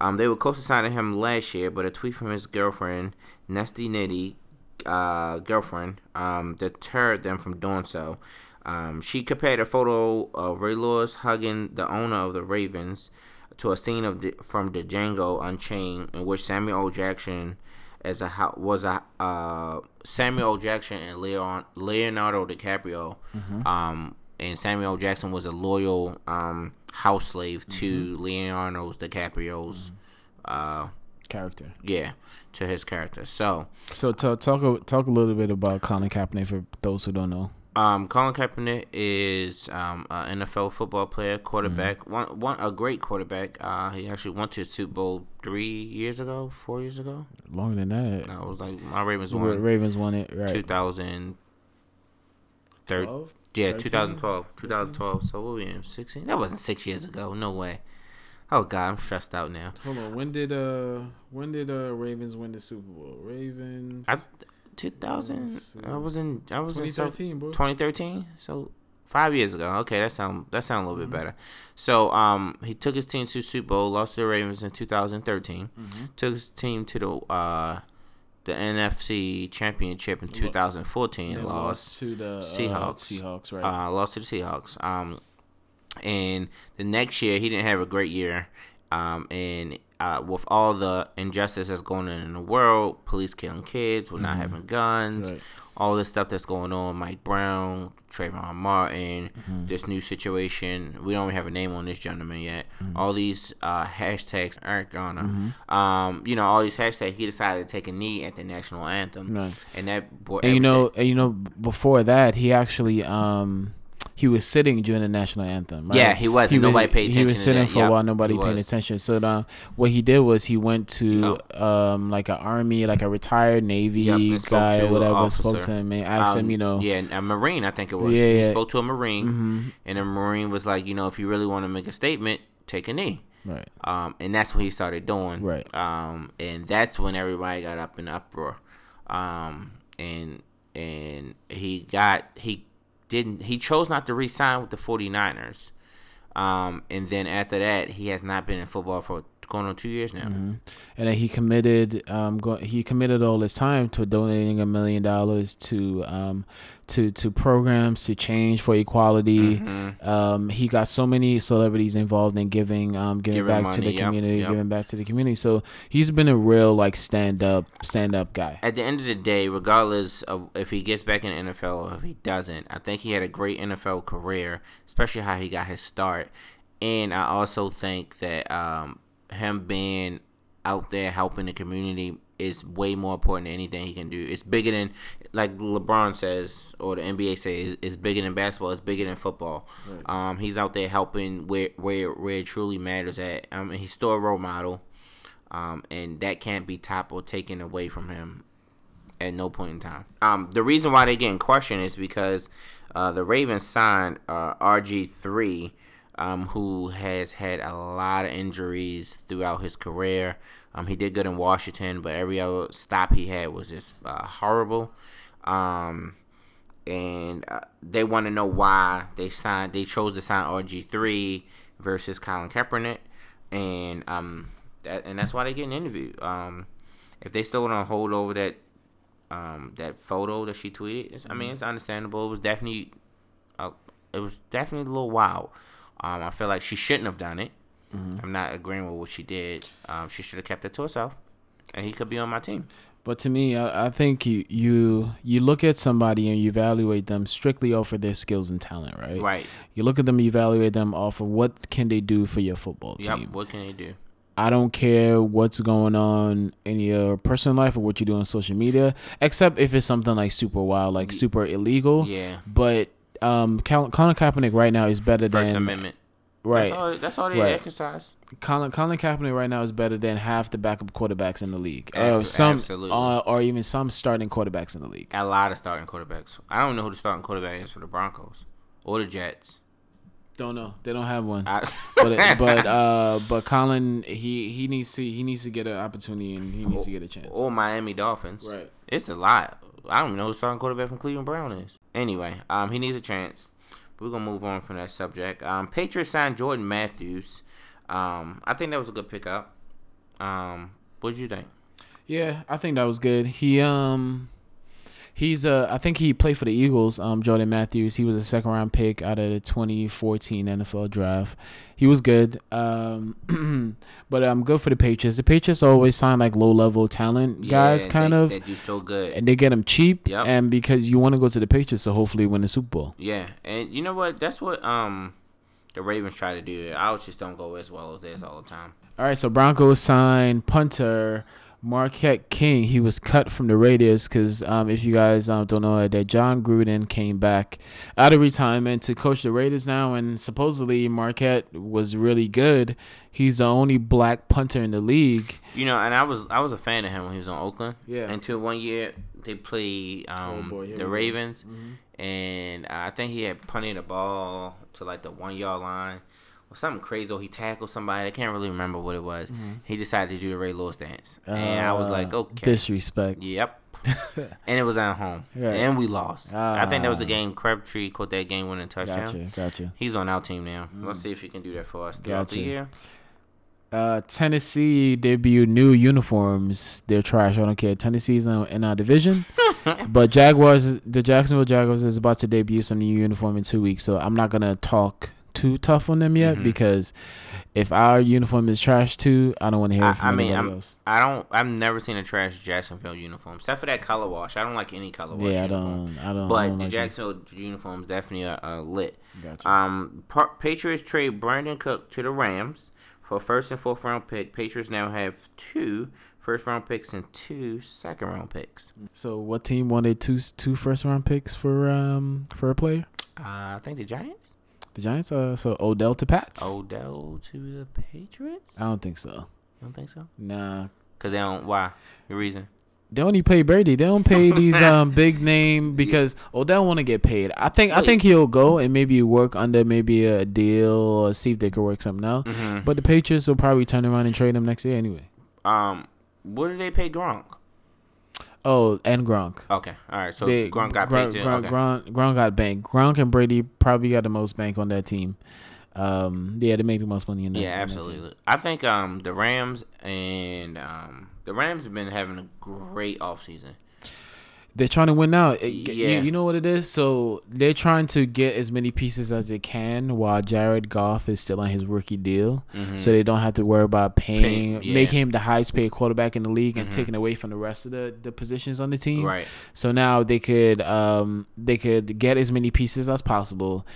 Speaker 1: Um, they were close to signing him last year, but a tweet from his girlfriend, Nesty Nitty, uh, girlfriend, um, deterred them from doing so. Um, she compared a photo of Ray Lewis hugging the owner of the Ravens to a scene of the, from the Django Unchained, in which Samuel L. Jackson as a was a uh, Samuel Jackson and Leon, Leonardo DiCaprio. Um, and Samuel Jackson was a loyal um, house slave to Leonardo DiCaprio's. Uh,
Speaker 2: character.
Speaker 1: yeah, to his character. So,
Speaker 2: So talk talk a- talk a little bit about Colin Kaepernick for those who don't know.
Speaker 1: Um, Colin Kaepernick is um, an NFL football player, quarterback,
Speaker 2: Mm-hmm.
Speaker 1: one, one a great quarterback. Uh, he actually went to the Super Bowl three years ago, four years ago.
Speaker 2: Longer than that,
Speaker 1: No, it was like my Ravens
Speaker 2: Ra-
Speaker 1: won
Speaker 2: Ravens won it right.
Speaker 1: 2000.
Speaker 2: 12?
Speaker 1: yeah,
Speaker 2: 13?
Speaker 1: 2012. 2012. So what were we in? 16? That wasn't six years ago. No way. Oh God, I'm stressed out now.
Speaker 2: Hold on. When did uh when did uh Ravens win the Super Bowl? Ravens.
Speaker 1: I, 2000. I was in. I was in South-
Speaker 2: 2013, bro.
Speaker 1: 2013. So five years ago. Okay, that sound that sound a little bit better. So um, he took his team to Super Bowl, lost to the Ravens in 2013. Took his team to the uh, the NFC Championship in 2014.
Speaker 2: And
Speaker 1: lost.
Speaker 2: to the uh,
Speaker 1: Seahawks.
Speaker 2: Seahawks, right?
Speaker 1: Uh, lost to the Seahawks. Um, and the next year he didn't have a great year. Um, and uh, with all the injustice that's going on in the world, police killing kids, we're not having guns,
Speaker 2: Right.
Speaker 1: all this stuff that's going on, Mike Brown, Trayvon Martin, this new situation. We don't even have a name on this gentleman yet. All these uh, hashtags aren't gonna, um, you know, all these hashtags. He decided to take a knee at the national anthem,
Speaker 2: Right.
Speaker 1: and that brought
Speaker 2: and you know, and you know, before that, he actually um he was sitting during the national anthem. Right?
Speaker 1: Yeah, he was, and nobody paid
Speaker 2: He was sitting for
Speaker 1: Yep,
Speaker 2: a while, nobody
Speaker 1: he
Speaker 2: paying
Speaker 1: was.
Speaker 2: attention. So uh, what he did was he went to um like an army, like a retired Navy
Speaker 1: Yep,
Speaker 2: guy or
Speaker 1: a
Speaker 2: whatever, spoke to him and asked him,
Speaker 1: Um,
Speaker 2: you know,
Speaker 1: yeah, a Marine, I think it was.
Speaker 2: Yeah,
Speaker 1: he
Speaker 2: yeah.
Speaker 1: spoke to a Marine,
Speaker 2: Mhm.
Speaker 1: and the Marine was like, you know, if you really want to make a statement, take a knee.
Speaker 2: right,
Speaker 1: Um, and that's what he started doing.
Speaker 2: Right.
Speaker 1: Um, and that's when everybody got up in uproar. Um, and and he got he didn't he chose not to re-sign with the 49ers. Um, and then after that, he has not been in football for going on two years now.
Speaker 2: and then he committed um go, he committed all his time to donating a million dollars to um to to programs to change for equality
Speaker 1: Mm-hmm.
Speaker 2: um he got so many celebrities involved in giving um giving,
Speaker 1: Giving
Speaker 2: back to the
Speaker 1: yep,
Speaker 2: community
Speaker 1: yep.
Speaker 2: giving back to the community so he's been a real like stand up stand up guy
Speaker 1: at the end of the day, regardless of if he gets back in the NFL or if he doesn't, I think he had a great NFL career, especially how he got his start. And I also think that um, him being out there helping the community is way more important than anything he can do. It's bigger than, like LeBron says, or the NBA says, it's bigger than basketball. It's bigger than football. Um, he's out there helping where where where it truly matters at. I mean, he's still a role model, um, and that can't be topped or taken away from him at no point in time. Um, the reason why they get in question is because uh, the Ravens signed uh, RG three, um, who has had a lot of injuries throughout his career. Um, he did good in Washington, but every other stop he had was just uh, horrible. Um, and uh, they want to know why they signed. They chose to sign RG three versus Colin Kaepernick, and um, that and that's why they get an interview. Um, if they still want to hold over that um that photo that she tweeted, it's, I mean it's understandable. It was definitely, uh, it was definitely a little wild. Um, I feel like she shouldn't have done it. I'm not agreeing with what she did. Um, she should have kept it to herself, and he could be on my team.
Speaker 2: But to me, I, I think you, you you look at somebody and you evaluate them strictly off of their skills and talent, right?
Speaker 1: Right.
Speaker 2: You look at them, you evaluate them off of what can they do for your football
Speaker 1: Yep.
Speaker 2: team.
Speaker 1: What can they do?
Speaker 2: I don't care what's going on in your personal life or what you do on social media, except if it's something like super wild, like super illegal.
Speaker 1: Yeah.
Speaker 2: But um, Colin, Colin Kaepernick right now is better
Speaker 1: First
Speaker 2: than
Speaker 1: Amendment.
Speaker 2: right.
Speaker 1: That's all. That's all they
Speaker 2: Right.
Speaker 1: exercise.
Speaker 2: Colin, Colin Kaepernick right now is better than half the backup quarterbacks in the league, or
Speaker 1: Abso-
Speaker 2: some,
Speaker 1: absolutely.
Speaker 2: uh, or even some starting quarterbacks in the league.
Speaker 1: A lot of starting quarterbacks. I don't know who the starting quarterback is for the Broncos or the Jets.
Speaker 2: Don't know. They don't have one.
Speaker 1: I, *laughs*
Speaker 2: but but uh, but Colin he he needs to he needs to get an opportunity and he needs to get a chance.
Speaker 1: or Miami Dolphins.
Speaker 2: Right.
Speaker 1: It's a lot. I don't even know who starting quarterback from Cleveland Brown is. Anyway, um, he needs a chance. We're gonna move on from that subject. Um, Patriots signed Jordan Matthews. Um, I think that was a good pickup. Um, what did you think?
Speaker 2: Yeah, I think that was good. He um he's uh I think he played for the Eagles, um Jordan Matthews. He was a second round pick out of the 2014 NFL draft. He was good. Um *clears throat* but um good for the Patriots. The Patriots always sign like low level talent guys kind
Speaker 1: they-
Speaker 2: of
Speaker 1: They do so good.
Speaker 2: and they get them cheap
Speaker 1: Yep.
Speaker 2: and because you want to go to the Patriots so hopefully win the Super Bowl.
Speaker 1: Yeah, and you know what? That's what um the Ravens try to do. Ours just don't go as well as theirs all the time.
Speaker 2: All right, so Broncos signed punter Marquette King. He was cut from the Raiders because um, if you guys um, don't know that Jon Gruden came back out of retirement to coach the Raiders now, and supposedly Marquette was really good. He's the only black punter in the league.
Speaker 1: You know, and I was I was a fan of him when he was on Oakland.
Speaker 2: Yeah.
Speaker 1: Until one year they played um,
Speaker 2: Oh, boy,
Speaker 1: the. Ravens, and uh, I think he had punted the ball to like the one yard line or something crazy. Or he tackled somebody. I can't really remember what it was. He decided to do the Ray Lewis dance, and I was like,
Speaker 2: Uh,
Speaker 1: okay,
Speaker 2: disrespect.
Speaker 1: yep. *laughs* and it was at home,
Speaker 2: Right.
Speaker 1: and we lost. I think that was the
Speaker 2: Ah.
Speaker 1: game. Crabtree caught that game winning touchdown.
Speaker 2: Gotcha, gotcha.
Speaker 1: He's on our team now. Let's see if he can do that for us throughout the year.
Speaker 2: Uh, Tennessee debut new uniforms. They're trash. I don't care. Tennessee's in, in our division, *laughs* but Jaguars, the Jacksonville Jaguars, is about to debut some new uniform in two weeks. So I'm not gonna talk too tough on them yet
Speaker 1: Mhm.
Speaker 2: because if our uniform is trash too, I don't want to hear
Speaker 1: I-
Speaker 2: it from
Speaker 1: I mean, I'm-
Speaker 2: else.
Speaker 1: I don't. I've never seen a trash Jacksonville uniform except for that color wash. I don't like any color wash.
Speaker 2: Yeah, I don't. I don't. I
Speaker 1: But
Speaker 2: don't
Speaker 1: the
Speaker 2: like
Speaker 1: Jacksonville uniforms definitely are, are lit.
Speaker 2: Gotcha.
Speaker 1: Um, Pa- Patriots trade Brandin Cook to the Rams for first and fourth round pick. Patriots now have two first round picks and two second round picks.
Speaker 2: so what team wanted two two first round picks for um for a player?
Speaker 1: Uh, I think the Giants.
Speaker 2: The Giants. Uh, so Odell to Pats.
Speaker 1: Odell to the Patriots.
Speaker 2: I don't think so.
Speaker 1: You don't think so?
Speaker 2: Nah.
Speaker 1: Cause they don't. Why? The reason?
Speaker 2: They only pay Brady. They don't pay these *laughs* um big name because Odell want to get paid. I think I think he'll go and maybe work under maybe a deal or see if they could work something out.
Speaker 1: Mm-hmm.
Speaker 2: But the Patriots will probably turn around and trade him next year anyway.
Speaker 1: Um, what did they pay Gronk?
Speaker 2: Oh, and Gronk.
Speaker 1: Okay, all right. So
Speaker 2: They-
Speaker 1: Gronk got
Speaker 2: Gronk,
Speaker 1: paid too.
Speaker 2: Gronk,
Speaker 1: okay.
Speaker 2: Gronk, Gronk got bank. Gronk and Brady probably got the most bank on that team. Um, yeah, they make the most money in that.
Speaker 1: Yeah,
Speaker 2: in that
Speaker 1: absolutely. I think um the Rams and um the Rams have been having a great offseason.
Speaker 2: They're trying to win now. It-
Speaker 1: Yeah.
Speaker 2: You, you know what it is? So they're trying to get as many pieces as they can while Jared Goff is still on his rookie deal.
Speaker 1: Mhm.
Speaker 2: So they don't have to worry about paying,
Speaker 1: Paying, yeah. Mm-hmm.
Speaker 2: making him the highest paid quarterback in the league and taking away from the rest of the, the positions on the team.
Speaker 1: Right.
Speaker 2: So now they could um they could get as many pieces as possible,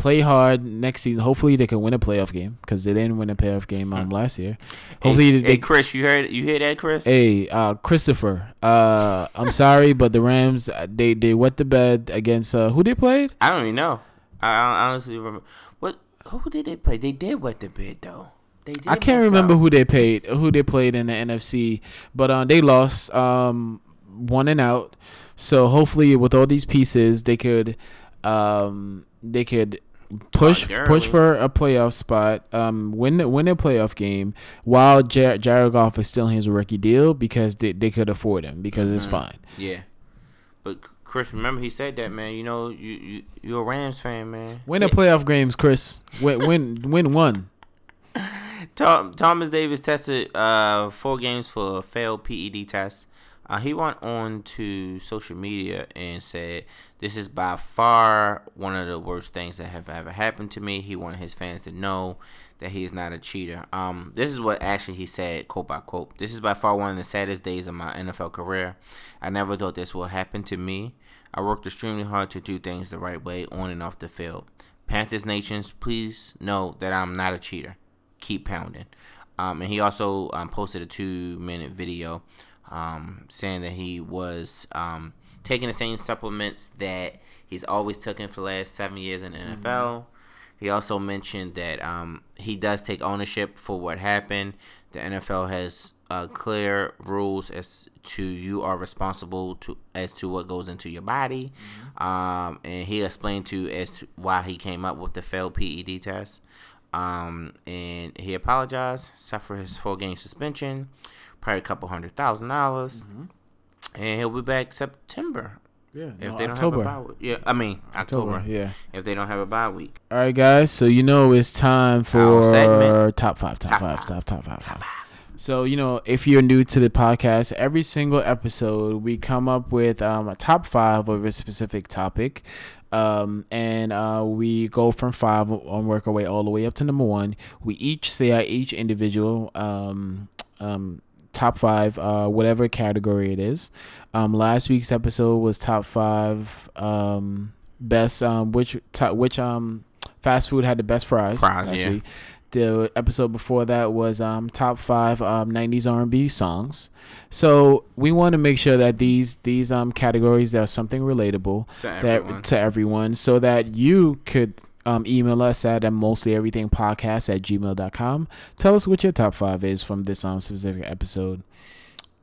Speaker 2: play hard next season. Hopefully they can win a playoff game because they didn't win a playoff game um last year. Hopefully
Speaker 1: hey,
Speaker 2: they.
Speaker 1: hey, Chris, you heard you hear that, Chris?
Speaker 2: Hey, uh, Christopher. Uh, I'm sorry, *laughs* but the Rams uh, they they wet the bed against uh, who they played.
Speaker 1: I don't even know. I, I honestly remember what who did they play? They did wet the bed though. They
Speaker 2: I can't remember
Speaker 1: up.
Speaker 2: who they paid, who they played in the NFC, but uh, they lost. Um, one and out. So hopefully, with all these pieces, they could, um, they could push
Speaker 1: Todd
Speaker 2: push for a playoff spot, um, win win a playoff game while Jar- Jared Goff is still in his rookie deal because they, they could afford him because it's
Speaker 1: Mhm.
Speaker 2: fine.
Speaker 1: Yeah, but Chris, remember he said that man. You know, you you you're a Rams fan, man.
Speaker 2: Win the playoff games, Chris. Win win win one. *laughs*
Speaker 1: Tom, Thomas Davis tested uh, four games for a failed PED test. Uh, he went on to social media and said, "This is by far one of the worst things that have ever happened to me." He wanted his fans to know that he is not a cheater. Um, this is what actually he said, quote by quote. This is by far one of the saddest days of my NFL career. I never thought this would happen to me. I worked extremely hard to do things the right way on and off the field. Panthers Nations, please know that I'm not a cheater keep pounding. Um, and he also um, posted a two minute video um, saying that he was um, taking the same supplements that he's always taken for the last seven years in the NFL. He also mentioned that um, he does take ownership for what happened. The NFL has uh, clear rules as to you are responsible to as to what goes into your body, um, and he explained to as to why he came up with the failed PED test. Um, and he apologized, suffered his four game suspension, probably a couple hundred thousand dollars, and he'll be back September
Speaker 2: Yeah,
Speaker 1: if
Speaker 2: no,
Speaker 1: they don't
Speaker 2: October.
Speaker 1: have a bye week. Yeah, I mean October.
Speaker 2: October. Yeah.
Speaker 1: If they don't have a bye week.
Speaker 2: All right, guys. So you know it's time for top five, top
Speaker 1: Top
Speaker 2: five,
Speaker 1: five.
Speaker 2: top top five, five. So you know, if you're new to the podcast, every single episode we come up with um, a top five of a specific topic, um, and uh, we go from five and work our way all the way up to number one. We each say our each individual um, um, top five, uh, whatever category it is. Um, last week's episode was top five um, best um, which top, which um fast food had the best fries,
Speaker 1: Fries,
Speaker 2: last
Speaker 1: yeah.
Speaker 2: week. The episode before that was um, top five um, '90s R&B songs. So we want to make sure that these these um categories are something relatable
Speaker 1: To
Speaker 2: that to everyone, so that you could um, email us at um, mostly everything podcast at gmail.com. Tell us what your top five is from this um specific episode.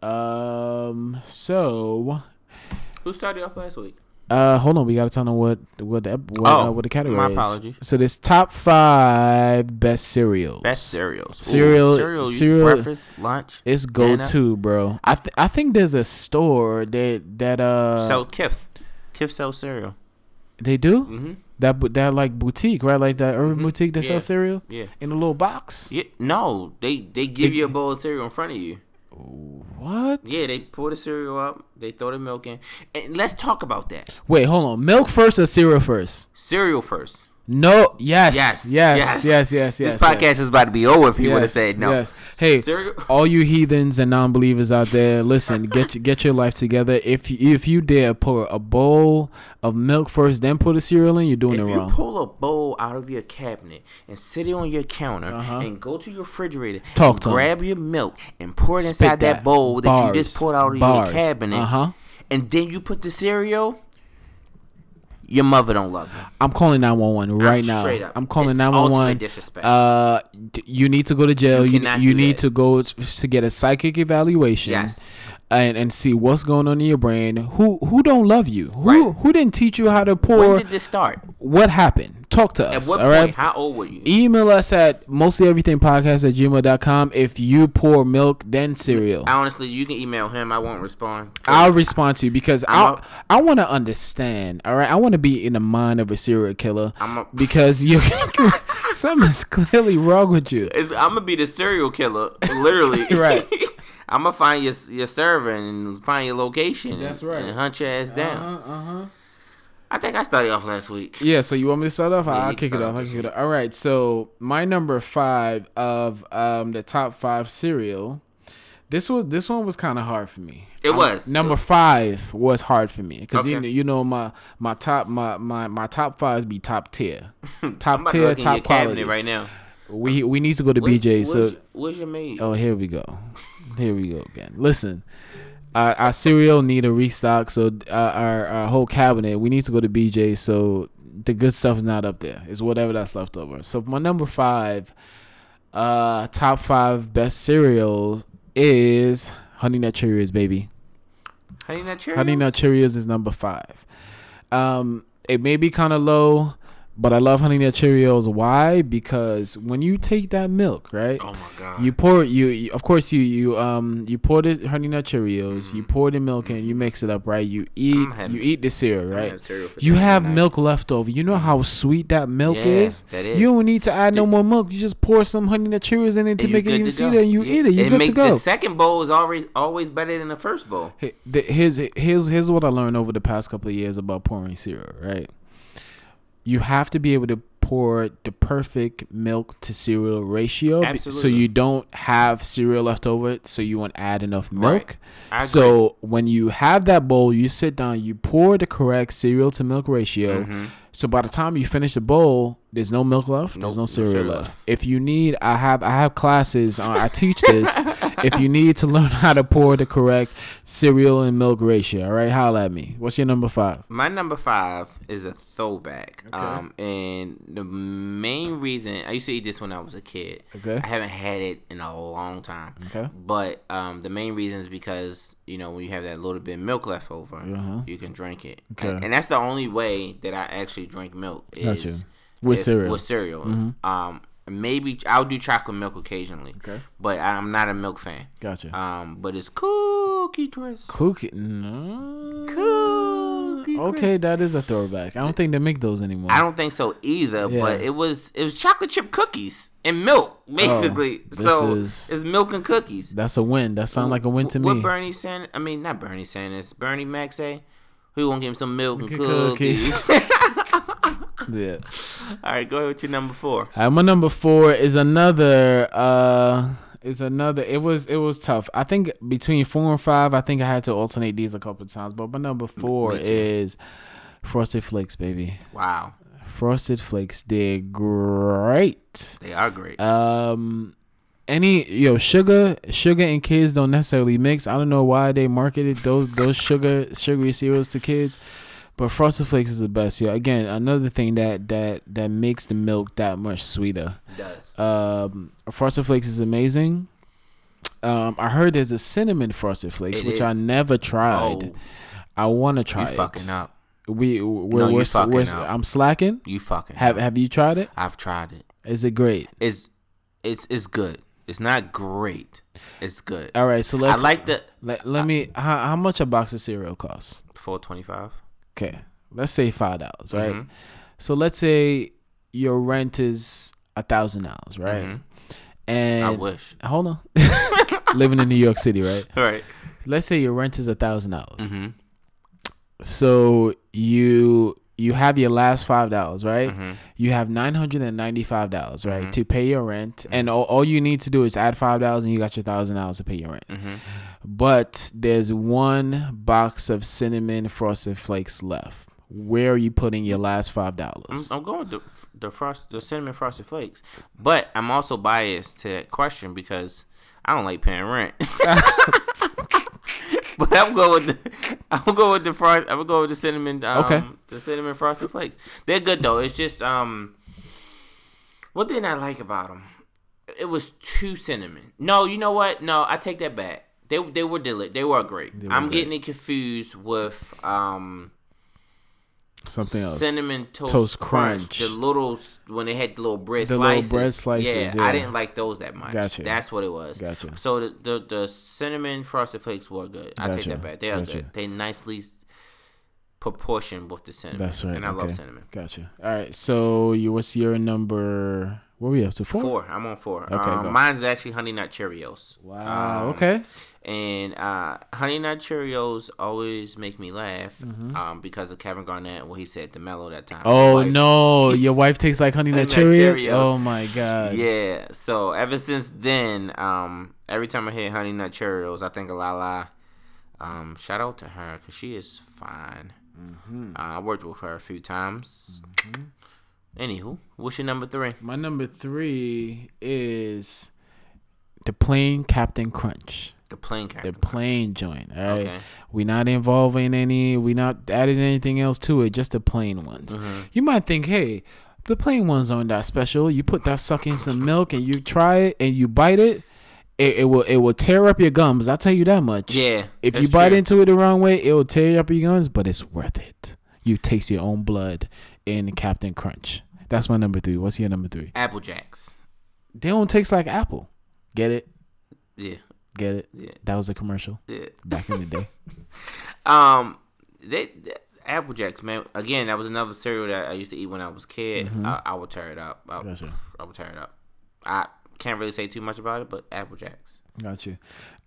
Speaker 2: Um. So,
Speaker 1: Who started off last week?
Speaker 2: uh, hold on. We gotta tell them what what the what,
Speaker 1: Oh,
Speaker 2: uh, what the category
Speaker 1: my
Speaker 2: is.
Speaker 1: apologies.
Speaker 2: So this top five best cereals.
Speaker 1: Best cereals. Ooh,
Speaker 2: Cereal-
Speaker 1: cereal,
Speaker 2: cereal-
Speaker 1: breakfast, lunch.
Speaker 2: It's go to, bro. I th- I think there's a store that that uh
Speaker 1: Sell Kith. Kith sells cereal.
Speaker 2: they do
Speaker 1: Mm-hmm.
Speaker 2: That that like boutique right like that urban
Speaker 1: Mhm.
Speaker 2: boutique that
Speaker 1: Yeah.
Speaker 2: sells cereal
Speaker 1: Yeah.
Speaker 2: in a little box.
Speaker 1: Yeah. No, they they give
Speaker 2: They-
Speaker 1: you a bowl of cereal in front of you.
Speaker 2: What?
Speaker 1: Yeah, they pour the cereal up. They throw the milk in. And let's talk about that.
Speaker 2: Wait, hold on. Milk first or cereal first?
Speaker 1: Cereal first.
Speaker 2: No. Yes.
Speaker 1: Yes,
Speaker 2: Yes.
Speaker 1: yes.
Speaker 2: Yes. Yes. Yes.
Speaker 1: this podcast
Speaker 2: yes.
Speaker 1: is about to be over if he would have
Speaker 2: Yes,
Speaker 1: said no.
Speaker 2: yes. Hey,
Speaker 1: cereal.
Speaker 2: all you heathens and non-believers out there, listen, get your- get your life together. If you, if you dare pour a bowl of milk first, then put a cereal in, you're doing
Speaker 1: If
Speaker 2: it
Speaker 1: you
Speaker 2: wrong.
Speaker 1: pull a bowl out of your cabinet and sit it on your counter
Speaker 2: Uh-huh.
Speaker 1: and go to your refrigerator
Speaker 2: Talk to
Speaker 1: grab your milk and pour it
Speaker 2: Spit
Speaker 1: inside that, bowl that you just
Speaker 2: Bars.
Speaker 1: poured out of
Speaker 2: Bars.
Speaker 1: your cabinet,
Speaker 2: Uh-huh.
Speaker 1: and then you put the cereal, your mother don't love you.
Speaker 2: I'm calling 911 right now.
Speaker 1: straight up.
Speaker 2: I'm calling
Speaker 1: It's
Speaker 2: 911.
Speaker 1: disrespect.
Speaker 2: Uh, you need to go to jail.
Speaker 1: You
Speaker 2: You you need to go to get a psychic evaluation.
Speaker 1: Yes.
Speaker 2: And, and see what's going on in your brain. Who who don't love you? Who
Speaker 1: Right.
Speaker 2: who didn't teach you how to pour?
Speaker 1: when did this start?
Speaker 2: What happened? Talk to
Speaker 1: At
Speaker 2: us.
Speaker 1: what
Speaker 2: all
Speaker 1: point?
Speaker 2: right.
Speaker 1: How old were you?
Speaker 2: Email us at mostly everything podcast at gmail.com if you pour milk then cereal.
Speaker 1: Honestly, you can email him. I won't respond.
Speaker 2: I'll respond to you because
Speaker 1: I'm
Speaker 2: I
Speaker 1: a-
Speaker 2: I want to understand. All right, I want to be in the mind of a serial killer
Speaker 1: I'm a-
Speaker 2: because you *laughs* *laughs* something's clearly wrong with you.
Speaker 1: I'm gonna be the serial killer, literally. *laughs*
Speaker 2: Right.
Speaker 1: I'm gonna find your your server and find your location.
Speaker 2: That's
Speaker 1: and,
Speaker 2: right.
Speaker 1: And hunt your ass down.
Speaker 2: Uh huh.
Speaker 1: I think I started off last week.
Speaker 2: Yeah, so you want me to start off?
Speaker 1: Yeah,
Speaker 2: I'll kick it off. I'll kick it off. All right, so my number five of um the top five cereal. This was this one was kind of hard for me.
Speaker 1: It was.
Speaker 2: number five was hard for me because you
Speaker 1: Okay.
Speaker 2: know you know my my top my my my top fives be top tier, *laughs* top tier,
Speaker 1: look in your
Speaker 2: top quality.
Speaker 1: right now.
Speaker 2: We we need to go to
Speaker 1: What-
Speaker 2: BJ. So
Speaker 1: what's your maid?
Speaker 2: oh here we go, here we go again. Listen, our, our cereal need a restock. So our our whole cabinet we need to go to BJ. So the good stuff is not up there. It's whatever that's left over. So my number five, uh, top five best cereals is Honey Nut Cheerios, baby.
Speaker 1: Honey Nut Cheerios.
Speaker 2: Honey Nut Cheerios is number five. Um, it may be kind of low, but I love Honey Nut Cheerios. Why? Because when you take that milk, right?
Speaker 1: Oh my god.
Speaker 2: You pour you, you of course you you um you pour the honey nut Cheerios, you pour the milk in, you mix it up, right? You eat
Speaker 1: Mm-hmm. having-
Speaker 2: you eat the cereal, right?
Speaker 1: having cereal
Speaker 2: You have
Speaker 1: tonight.
Speaker 2: milk left over. You know how sweet that milk
Speaker 1: Yeah,
Speaker 2: is?
Speaker 1: that is.
Speaker 2: You don't need to add no more milk. You just pour some honey nut Cheerios in it to make it even sweeter and you
Speaker 1: Yeah.
Speaker 2: eat it. You're
Speaker 1: And
Speaker 2: good
Speaker 1: make
Speaker 2: to go.
Speaker 1: The second bowl is always always better than the first bowl.
Speaker 2: Here's here's here's what I learned over the past couple of years about pouring cereal. Right, you have to be able to pour the perfect milk to cereal ratio, so you don't have cereal left over. So you won't add enough milk.
Speaker 1: Agree.
Speaker 2: So when you have that bowl, you sit down, you pour the correct cereal to milk ratio.
Speaker 1: Mm-hmm.
Speaker 2: So by the time you finish the bowl, there's no milk left.
Speaker 1: Nope,
Speaker 2: there's
Speaker 1: no
Speaker 2: no cereal left.
Speaker 1: left.
Speaker 2: If you need, I have I have classes. Uh, I teach this. *laughs* if you need to learn how to pour the correct cereal and milk ratio, all right, holla at me. What's your number five?
Speaker 1: My number five is a throwback.
Speaker 2: Okay.
Speaker 1: Um, and the main reason I used to eat this when I was a kid.
Speaker 2: Okay.
Speaker 1: I haven't had it in a long time.
Speaker 2: Okay.
Speaker 1: But um, the main reason is because you know when you have that little bit of milk left over,
Speaker 2: Uh-huh.
Speaker 1: you can drink it.
Speaker 2: Okay.
Speaker 1: And, and that's the only way that I actually drink milk is
Speaker 2: Gotcha. With
Speaker 1: if-
Speaker 2: cereal. Mm-hmm.
Speaker 1: With cereal. Um, maybe I'll do chocolate milk occasionally.
Speaker 2: Okay.
Speaker 1: But I'm not a milk fan.
Speaker 2: Gotcha.
Speaker 1: Um, but it's Cookie Crisp.
Speaker 2: Cookie? No.
Speaker 1: Cookie
Speaker 2: Okay,
Speaker 1: Crisp.
Speaker 2: that is a throwback. I don't think they make those anymore.
Speaker 1: I don't think so either,
Speaker 2: Yeah.
Speaker 1: but it was it was chocolate chip cookies and milk basically.
Speaker 2: Oh,
Speaker 1: so
Speaker 2: is-
Speaker 1: it's milk and cookies.
Speaker 2: That's a win. That sounds like a win to
Speaker 1: what
Speaker 2: me.
Speaker 1: What Bernie Sanders? I mean, not Bernie Sanders. Bernie Mac say, "We gonna give him some milk and
Speaker 2: Cookies.
Speaker 1: cookies." *laughs*
Speaker 2: Yeah.
Speaker 1: All right, go ahead with your number four.
Speaker 2: Uh, my number four is another. Uh, is another. It was it was tough. I think between four and five, I think I had to alternate these a couple of times. But my number four is Frosted Flakes, baby.
Speaker 1: Wow,
Speaker 2: Frosted Flakes, they're great.
Speaker 1: they are great.
Speaker 2: Um, any yo sugar, sugar and kids don't necessarily mix. I don't know why they marketed those those sugar sugary cereals to kids, but Frosted Flakes is the best. Yeah, again, another thing that that that makes the milk that much sweeter.
Speaker 1: it does.
Speaker 2: Um, Frosted Flakes is amazing. Um, I heard there's a cinnamon Frosted Flakes,
Speaker 1: It
Speaker 2: which I never tried.
Speaker 1: Oh,
Speaker 2: I want to
Speaker 1: you
Speaker 2: try it.
Speaker 1: fucking up.
Speaker 2: We we're,
Speaker 1: No,
Speaker 2: we're,
Speaker 1: fucking
Speaker 2: we're
Speaker 1: up.
Speaker 2: I'm slacking.
Speaker 1: You fucking
Speaker 2: Have
Speaker 1: up.
Speaker 2: Have you tried it?
Speaker 1: I've tried it.
Speaker 2: Is it great?
Speaker 1: It's it's it's good. It's not great. It's good.
Speaker 2: All right, so let's I
Speaker 1: like the
Speaker 2: let, let me. How, how much a box of cereal costs?
Speaker 1: four twenty five.
Speaker 2: Okay, let's say five dollars, right?
Speaker 1: Mhm.
Speaker 2: So let's say your rent is a thousand dollars, right?
Speaker 1: Mhm.
Speaker 2: And
Speaker 1: I wish.
Speaker 2: hold on, *laughs* living in New York City, right?
Speaker 1: All *laughs* right.
Speaker 2: Let's say your rent is a thousand dollars.
Speaker 1: Mm-hmm.
Speaker 2: So you you have your last five dollars, right?
Speaker 1: Mhm.
Speaker 2: You have nine hundred and ninety five dollars, right,
Speaker 1: Mhm.
Speaker 2: to pay your rent, and all, all you need to do is add five dollars, and you got your thousand dollars to pay your rent.
Speaker 1: Mm-hmm.
Speaker 2: But there's one box of cinnamon frosted flakes left. Where are you putting your last five
Speaker 1: I'm,
Speaker 2: dollars?
Speaker 1: I'm going with the the frost the cinnamon frosted flakes, but I'm also biased to that question because I don't like paying rent. *laughs* *laughs* *laughs* but I'm going with the *laughs* I'm gonna with the frost. I'm gonna with the cinnamon. Um,
Speaker 2: Okay.
Speaker 1: The cinnamon frosted flakes. They're good though. It's just um, what did I like about them? It was too cinnamon. No, you know what? No, I take that back. They they were deli- They were great.
Speaker 2: were
Speaker 1: I'm
Speaker 2: great.
Speaker 1: getting it confused with um
Speaker 2: Something else.
Speaker 1: cinnamon toast,
Speaker 2: Toast
Speaker 1: crunch.
Speaker 2: crunch.
Speaker 1: The little when they had the little bread
Speaker 2: The little bread slices,
Speaker 1: Yeah,
Speaker 2: yeah.
Speaker 1: I didn't like those that much.
Speaker 2: Gotcha.
Speaker 1: That's what it was.
Speaker 2: Gotcha.
Speaker 1: So the the, the cinnamon frosted flakes were good. I take that back. They are
Speaker 2: Gotcha.
Speaker 1: good. They nicely proportioned with the cinnamon.
Speaker 2: That's right.
Speaker 1: And I
Speaker 2: okay.
Speaker 1: love cinnamon.
Speaker 2: Gotcha. All right. So you what's your number? What were we up to? Four.
Speaker 1: Four. I'm on four.
Speaker 2: Okay,
Speaker 1: um, mine's actually honey nut Cheerios.
Speaker 2: Wow.
Speaker 1: Um,
Speaker 2: okay.
Speaker 1: And uh, honey nut Cheerios always make me laugh
Speaker 2: Mm-hmm.
Speaker 1: um, because of Kevin Garnett. What he said to Melo that time.
Speaker 2: Oh no, your wife tastes like honey nut Cheerios.
Speaker 1: Cheerios.
Speaker 2: Oh my god.
Speaker 1: Yeah. So ever since then, um, every time I hear Honey Nut Cheerios, I think of Lala. Um, shout out to her because she is fine.
Speaker 2: Mm-hmm.
Speaker 1: Uh, I worked with her a few times. Anywho, what's your number three?
Speaker 2: My number three is the plain Captain Crunch.
Speaker 1: The plain
Speaker 2: The
Speaker 1: character.
Speaker 2: plain joint. All right.
Speaker 1: Okay.
Speaker 2: We not involving any. We're not adding anything else to it. Just the plain ones.
Speaker 1: Mm-hmm.
Speaker 2: You might think, hey, the plain ones aren't that special. You put that suck in some milk and you try it and you bite it. it, it will it will tear up your gums. I'll tell you that much.
Speaker 1: Yeah,
Speaker 2: If you bite
Speaker 1: true.
Speaker 2: into it the wrong way, it will tear up your gums, but it's worth it. You taste your own blood in Captain Crunch. That's my number three. What's your number three?
Speaker 1: Apple Jacks.
Speaker 2: They don't taste like apple. Get it?
Speaker 1: Yeah,
Speaker 2: Get it?
Speaker 1: yeah,
Speaker 2: That was a commercial
Speaker 1: yeah.
Speaker 2: back in the day. *laughs*
Speaker 1: Um, they, they Apple Jacks, man. Again, that was another cereal that I used to eat when I was kid.
Speaker 2: Mm-hmm.
Speaker 1: I, I would tear it up. I,
Speaker 2: Gotcha.
Speaker 1: I would tear it up. I can't really say too much about it, but Apple Jacks.
Speaker 2: Gotcha.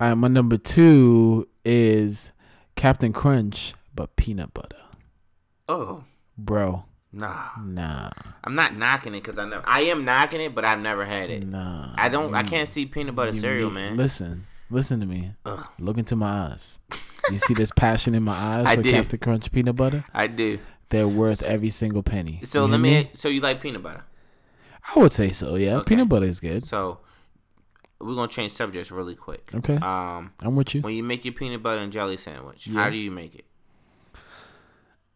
Speaker 2: All right, my number two is Captain Crunch, but peanut butter.
Speaker 1: Oh,
Speaker 2: Bro,
Speaker 1: nah.
Speaker 2: nah,
Speaker 1: I'm not knocking it because I never. I am knocking it, but I've never had it.
Speaker 2: nah.
Speaker 1: I don't. I can't see peanut butter cereal,
Speaker 2: need-
Speaker 1: man.
Speaker 2: Listen, listen to me.
Speaker 1: Ugh.
Speaker 2: Look into my eyes. You see this passion in my eyes *laughs*
Speaker 1: I
Speaker 2: for
Speaker 1: do.
Speaker 2: Captain Crunch peanut butter?
Speaker 1: I do.
Speaker 2: They're worth every single penny.
Speaker 1: So
Speaker 2: You
Speaker 1: let
Speaker 2: hear
Speaker 1: me. So you like peanut butter?
Speaker 2: I would say so. Yeah,
Speaker 1: Okay.
Speaker 2: peanut butter is good.
Speaker 1: So we're gonna change subjects really quick.
Speaker 2: Okay,
Speaker 1: Um,
Speaker 2: I'm with you.
Speaker 1: when you make your peanut butter and jelly sandwich, how do you make it?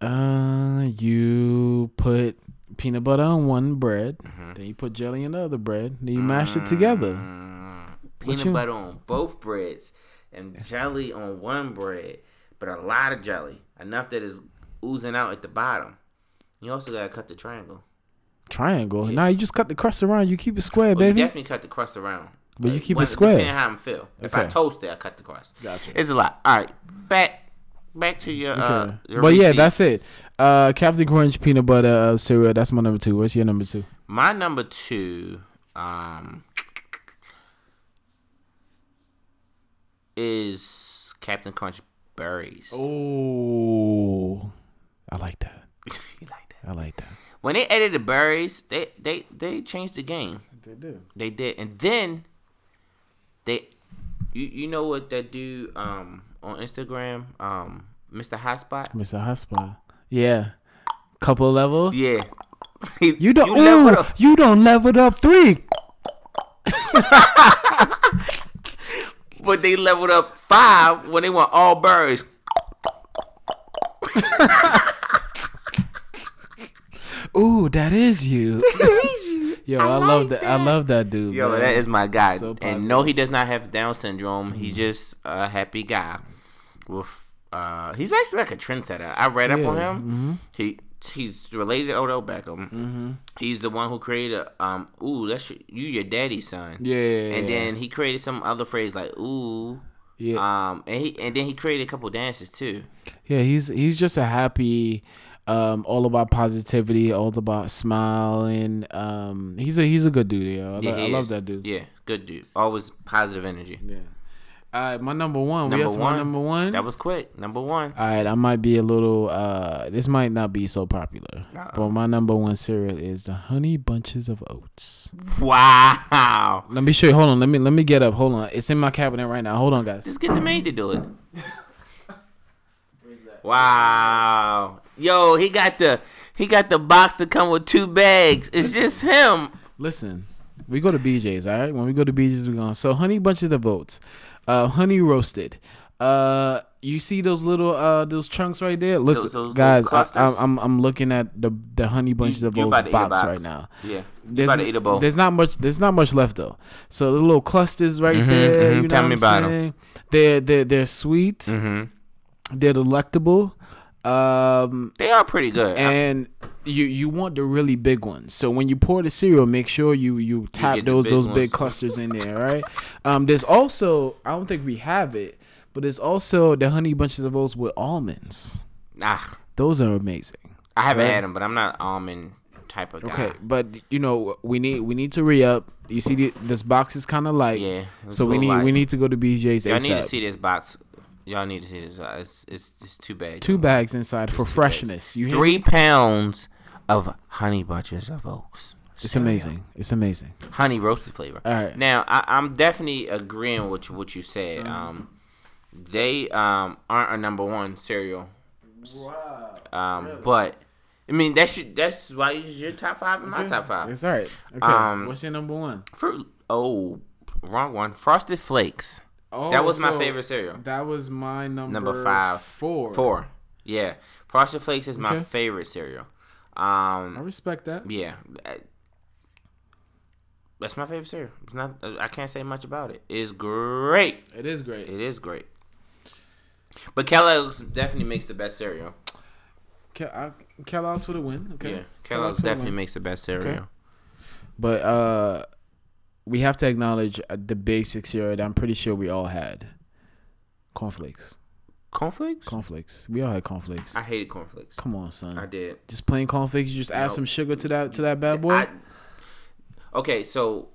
Speaker 2: Uh, you put peanut butter on one bread,
Speaker 1: Mm-hmm.
Speaker 2: then you put jelly on the other bread, then you mash it together.
Speaker 1: Peanut
Speaker 2: you-
Speaker 1: butter on both breads and jelly on one bread, but a lot of jelly, enough that is oozing out at the bottom. You also gotta cut the triangle.
Speaker 2: Triangle. Now you just cut the crust around. You keep it square,
Speaker 1: Well, you
Speaker 2: baby.
Speaker 1: definitely cut the crust around.
Speaker 2: But you keep it square.
Speaker 1: Depending how I'm feel. If I toast it, I cut the crust.
Speaker 2: Gotcha.
Speaker 1: It's a lot. All right, back back to your. Uh,
Speaker 2: Okay.
Speaker 1: your
Speaker 2: but yeah, that's it. Uh, Captain Crunch peanut butter uh, cereal. That's my number two. What's your number two?
Speaker 1: My number two, um, is Captain Crunch berries.
Speaker 2: Oh, I like that. *laughs*
Speaker 1: you like that?
Speaker 2: I like that.
Speaker 1: When they added the berries, they they they changed the game.
Speaker 2: They do.
Speaker 1: They did, and then they, you you know what that dude um on Instagram um Mr. Hotspot.
Speaker 2: Mr. Hotspot. Yeah. Couple of levels.
Speaker 1: Yeah,
Speaker 2: You *laughs* don't.
Speaker 1: You leveled
Speaker 2: ooh,
Speaker 1: up.
Speaker 2: you don't leveled up three. *laughs*
Speaker 1: but they leveled up five when they went all birds. *laughs*
Speaker 2: Ooh, that is you. *laughs* Yo, I, love that. I love that dude.
Speaker 1: Yo,
Speaker 2: man.
Speaker 1: that is my guy.
Speaker 2: So
Speaker 1: and no, he does not have Down syndrome. He's just a happy guy. With uh, he's actually like a trendsetter. I read up
Speaker 2: He
Speaker 1: on
Speaker 2: is.
Speaker 1: him. He he's related to Odell Beckham. Mm-hmm. He's the one who created um. Ooh, that's your, you your daddy's son.
Speaker 2: Yeah.
Speaker 1: And then he created some other phrase like ooh.
Speaker 2: yeah,
Speaker 1: Um, and he and then he created a couple dances too.
Speaker 2: yeah. He's he's just a happy, um, all about positivity, all about smiling. Um, he's a he's a good dude. Yo. I,
Speaker 1: Yeah,
Speaker 2: I love that dude.
Speaker 1: Yeah, good dude. Always positive energy.
Speaker 2: Yeah. All right, my number one. we
Speaker 1: Number
Speaker 2: up to
Speaker 1: one.
Speaker 2: my number one.
Speaker 1: That was quick. Number one.
Speaker 2: All right, I might be a little. uh This might not be so popular, but my number one cereal is the Honey Bunches of Oats.
Speaker 1: Wow.
Speaker 2: Let me show you. Hold on. Let me let me get up. Hold on. It's in my cabinet right now. Hold on, guys.
Speaker 1: Just get the maid to do it. Wow. Yo, he got the he got the box to come with two bags. It's just him.
Speaker 2: Listen, we go to BJ's. All right. When we go to BJ's, we're going. So Honey Bunches of Oats, uh, honey roasted. Uh, you see those little uh those chunks right there? Listen,
Speaker 1: Those- those
Speaker 2: guys, I, I'm, I'm I'm looking at the the Honey Bunches of
Speaker 1: You
Speaker 2: Oats
Speaker 1: about to eat a
Speaker 2: box,
Speaker 1: box.
Speaker 2: right now.
Speaker 1: Yeah. You
Speaker 2: There's,
Speaker 1: about to eat a bowl.
Speaker 2: there's not much. There's not much left though. So the little clusters right
Speaker 1: Mhm,
Speaker 2: there.
Speaker 1: mhm.
Speaker 2: You know
Speaker 1: Tell
Speaker 2: what
Speaker 1: me
Speaker 2: I'm
Speaker 1: about 'em.
Speaker 2: saying? They're they're they're sweet.
Speaker 1: Mm-hmm.
Speaker 2: They're delectable. Um,
Speaker 1: They are pretty good.
Speaker 2: and you you want the really big ones. So when you pour the cereal, make sure you you tap
Speaker 1: the
Speaker 2: those
Speaker 1: big
Speaker 2: those
Speaker 1: ones.
Speaker 2: big clusters in there. right? *laughs* Um, there's also I don't think we have it, but there's also the honey bunches of oats with almonds.
Speaker 1: nah,
Speaker 2: Those are amazing.
Speaker 1: I haven't
Speaker 2: Right.
Speaker 1: had them, but I'm not an almond type of guy.
Speaker 2: Okay, but you know we need we need to re up. You see the, this box is kind of light.
Speaker 1: Yeah.
Speaker 2: So we need
Speaker 1: light.
Speaker 2: we need to go to BJ's
Speaker 1: Y'all need to see this box. Y'all need to see this. Uh, It's it's it's too bad.
Speaker 2: Two bags inside for
Speaker 1: two bags.
Speaker 2: freshness. You hear
Speaker 1: Three
Speaker 2: me?
Speaker 1: pounds of honey bunches of oats.
Speaker 2: It's
Speaker 1: Cereal.
Speaker 2: amazing. It's amazing.
Speaker 1: honey roasted flavor.
Speaker 2: All right.
Speaker 1: Now I, I'm definitely agreeing with what you said. Um, they um aren't a number one cereal. Wow. Um, but I mean that's your, that's why it's your top five and my top five.
Speaker 2: It's all right. Okay.
Speaker 1: Um,
Speaker 2: What's your number one?
Speaker 1: Fruit. Oh, wrong one. Frosted Flakes.
Speaker 2: Oh,
Speaker 1: that was my favorite cereal.
Speaker 2: That was my number
Speaker 1: Number five.
Speaker 2: Four.
Speaker 1: Four. Yeah, Frosted Flakes is my favorite cereal. Um, I
Speaker 2: respect that.
Speaker 1: yeah. That's my favorite cereal. It's not. I can't say much about it. It's great.
Speaker 2: It is great.
Speaker 1: It is great. But Kellogg's definitely makes the best cereal.
Speaker 2: Ke- I- Kellogg's for the win. Okay.
Speaker 1: Yeah, Kellogg's
Speaker 2: the
Speaker 1: definitely makes the best cereal.
Speaker 2: But uh, we have to acknowledge uh, the basic cereal that I'm pretty sure we all had. Cornflakes.
Speaker 1: Conflicts?
Speaker 2: Conflicts. We all had conflicts.
Speaker 1: I hated conflicts.
Speaker 2: Come on, son.
Speaker 1: I did.
Speaker 2: Just plain conflicts. You just add some sugar to that to that bad boy.
Speaker 1: I, okay, so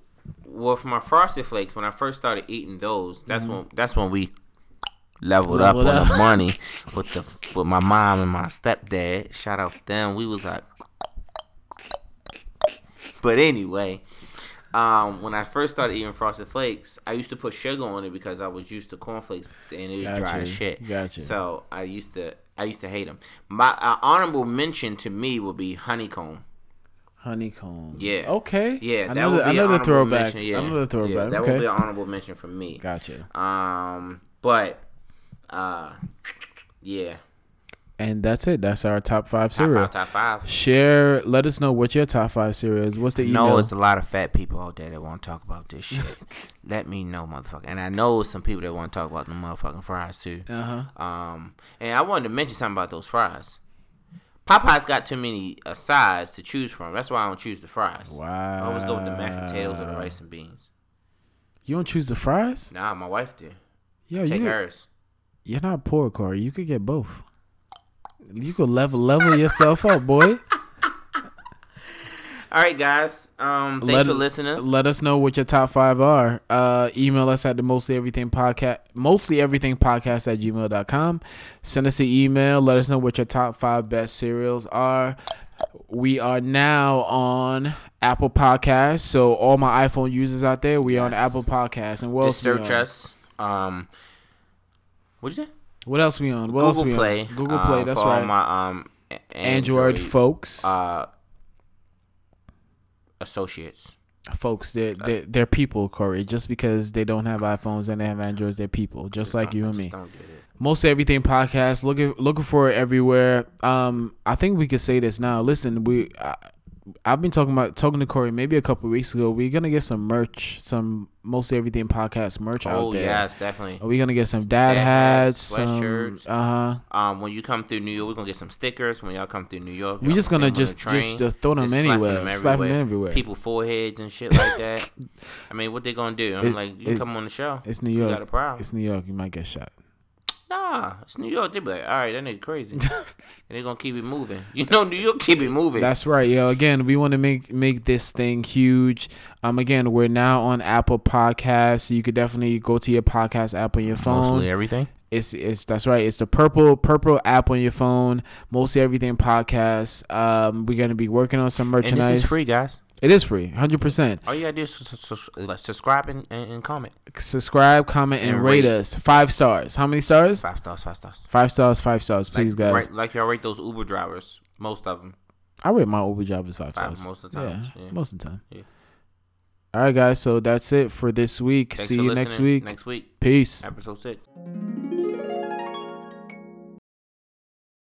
Speaker 1: with my frosted flakes, when I first started eating those, that's when that's when we leveled,
Speaker 2: Leveled
Speaker 1: up on the money with the with my mom and my stepdad. Shout out to them. We was like, but anyway. Um, when I first started eating frosted flakes, I used to put sugar on it because I was used to cornflakes and it was dry as shit.
Speaker 2: Gotcha.
Speaker 1: So I used to I used to hate them. My uh, honorable mention to me would be honeycomb.
Speaker 2: Honeycomb.
Speaker 1: Yeah.
Speaker 2: Okay.
Speaker 1: Yeah, that
Speaker 2: know
Speaker 1: would be
Speaker 2: I know
Speaker 1: an
Speaker 2: the
Speaker 1: honorable
Speaker 2: throwback.
Speaker 1: mention. Yeah,
Speaker 2: the throwback.
Speaker 1: Yeah, that
Speaker 2: okay.
Speaker 1: would be an honorable mention for me.
Speaker 2: Gotcha.
Speaker 1: Um, but uh, yeah,
Speaker 2: And that's it. That's our top five
Speaker 1: top five, top five.
Speaker 2: Share. Let us know what your top five cereal is. What's the email?
Speaker 1: know it's a lot of fat people out there that want to talk about this *laughs* shit. Let me know, motherfucker. And I know some people that want to talk about the motherfucking fries too.
Speaker 2: Uh huh.
Speaker 1: Um, and I wanted to mention something about those fries. Popeyes got too many uh, sides to choose from. That's why I don't choose the fries.
Speaker 2: Wow.
Speaker 1: I always go with the mashed potatoes or the rice and beans.
Speaker 2: You don't choose the fries?
Speaker 1: Nah, my wife did.
Speaker 2: Yo,
Speaker 1: Take
Speaker 2: you
Speaker 1: hers.
Speaker 2: you're not poor, Corey. You could get both. You could level level yourself up, boy. *laughs*
Speaker 1: All right, guys. Um, thanks
Speaker 2: Let-
Speaker 1: for listening.
Speaker 2: Let us know what your top five are. Uh, email us at the mostly everything podcast, mostly everything podcast at gmail.com. Send us an email. Let us know what your top five best cereals are. We are now on Apple Podcasts. So all my iPhone users out there, we are
Speaker 1: on
Speaker 2: Apple Podcasts. And what
Speaker 1: Just
Speaker 2: else
Speaker 1: search us. Um, what'd you say?
Speaker 2: What else we on? What else
Speaker 1: Google
Speaker 2: we
Speaker 1: Play.
Speaker 2: on? Google
Speaker 1: um,
Speaker 2: Play. That's
Speaker 1: for all
Speaker 2: right.
Speaker 1: my um a-
Speaker 2: Android, folks.
Speaker 1: uh associates.
Speaker 2: folks, they're, they're, they're people, Corey. Just because they don't have iPhones and they have Androids, they're people, just like you and me.
Speaker 1: Don't get it.
Speaker 2: Most everything podcast, looking looking for it everywhere. Um, I think we could say this now. Listen, we, I, I've been talking about talking to Corey maybe a couple weeks ago. We're gonna get some merch, some mostly everything podcast merch
Speaker 1: Oh
Speaker 2: out there.
Speaker 1: yes, definitely.
Speaker 2: Are we gonna get some dad,
Speaker 1: Dad
Speaker 2: hats,
Speaker 1: sweatshirts.
Speaker 2: uh huh.
Speaker 1: Um, when you come through New York, we're gonna get some stickers. When y'all come through New York,
Speaker 2: We
Speaker 1: y'all
Speaker 2: just gonna
Speaker 1: send 'em on
Speaker 2: just
Speaker 1: the
Speaker 2: just
Speaker 1: train.
Speaker 2: uh, throw them
Speaker 1: Just
Speaker 2: anywhere, slap them everywhere.
Speaker 1: People foreheads and shit like that. *laughs* I mean, what they gonna do? I'm
Speaker 2: It-
Speaker 1: like, you come on the show.
Speaker 2: It's New
Speaker 1: You
Speaker 2: York.
Speaker 1: got a problem?
Speaker 2: It's New York. You might get shot.
Speaker 1: Nah, it's New York. They be like, all right, that nigga crazy, and they gonna keep it moving. You know, New York keep it moving.
Speaker 2: That's right, yo. Again, we want to make make this thing huge. Um, again, we're now on Apple Podcasts. So you could definitely go to your podcast app on your phone.
Speaker 1: Mostly everything.
Speaker 2: It's it's that's right. It's the purple purple app on your phone. Mostly everything podcast. Um, we're gonna be working on some merchandise.
Speaker 1: And this is free, guys.
Speaker 2: It is free, hundred percent.
Speaker 1: All you gotta do is sus- sus- like, subscribe and, and, and comment.
Speaker 2: Subscribe, comment, and,
Speaker 1: And
Speaker 2: rate,
Speaker 1: rate.
Speaker 2: us five stars. How many stars?
Speaker 1: Five stars, five stars.
Speaker 2: Five stars, five stars, please,
Speaker 1: like,
Speaker 2: guys.
Speaker 1: Right, like y'all rate those Uber drivers. Most of them.
Speaker 2: I rate my Uber as five
Speaker 1: Five
Speaker 2: stars.
Speaker 1: most of the
Speaker 2: yeah,
Speaker 1: yeah.
Speaker 2: most of the time.
Speaker 1: Yeah.
Speaker 2: All right, guys. So that's it for this week.
Speaker 1: Thanks
Speaker 2: See you next week.
Speaker 1: Next week,
Speaker 2: Peace.
Speaker 1: episode six.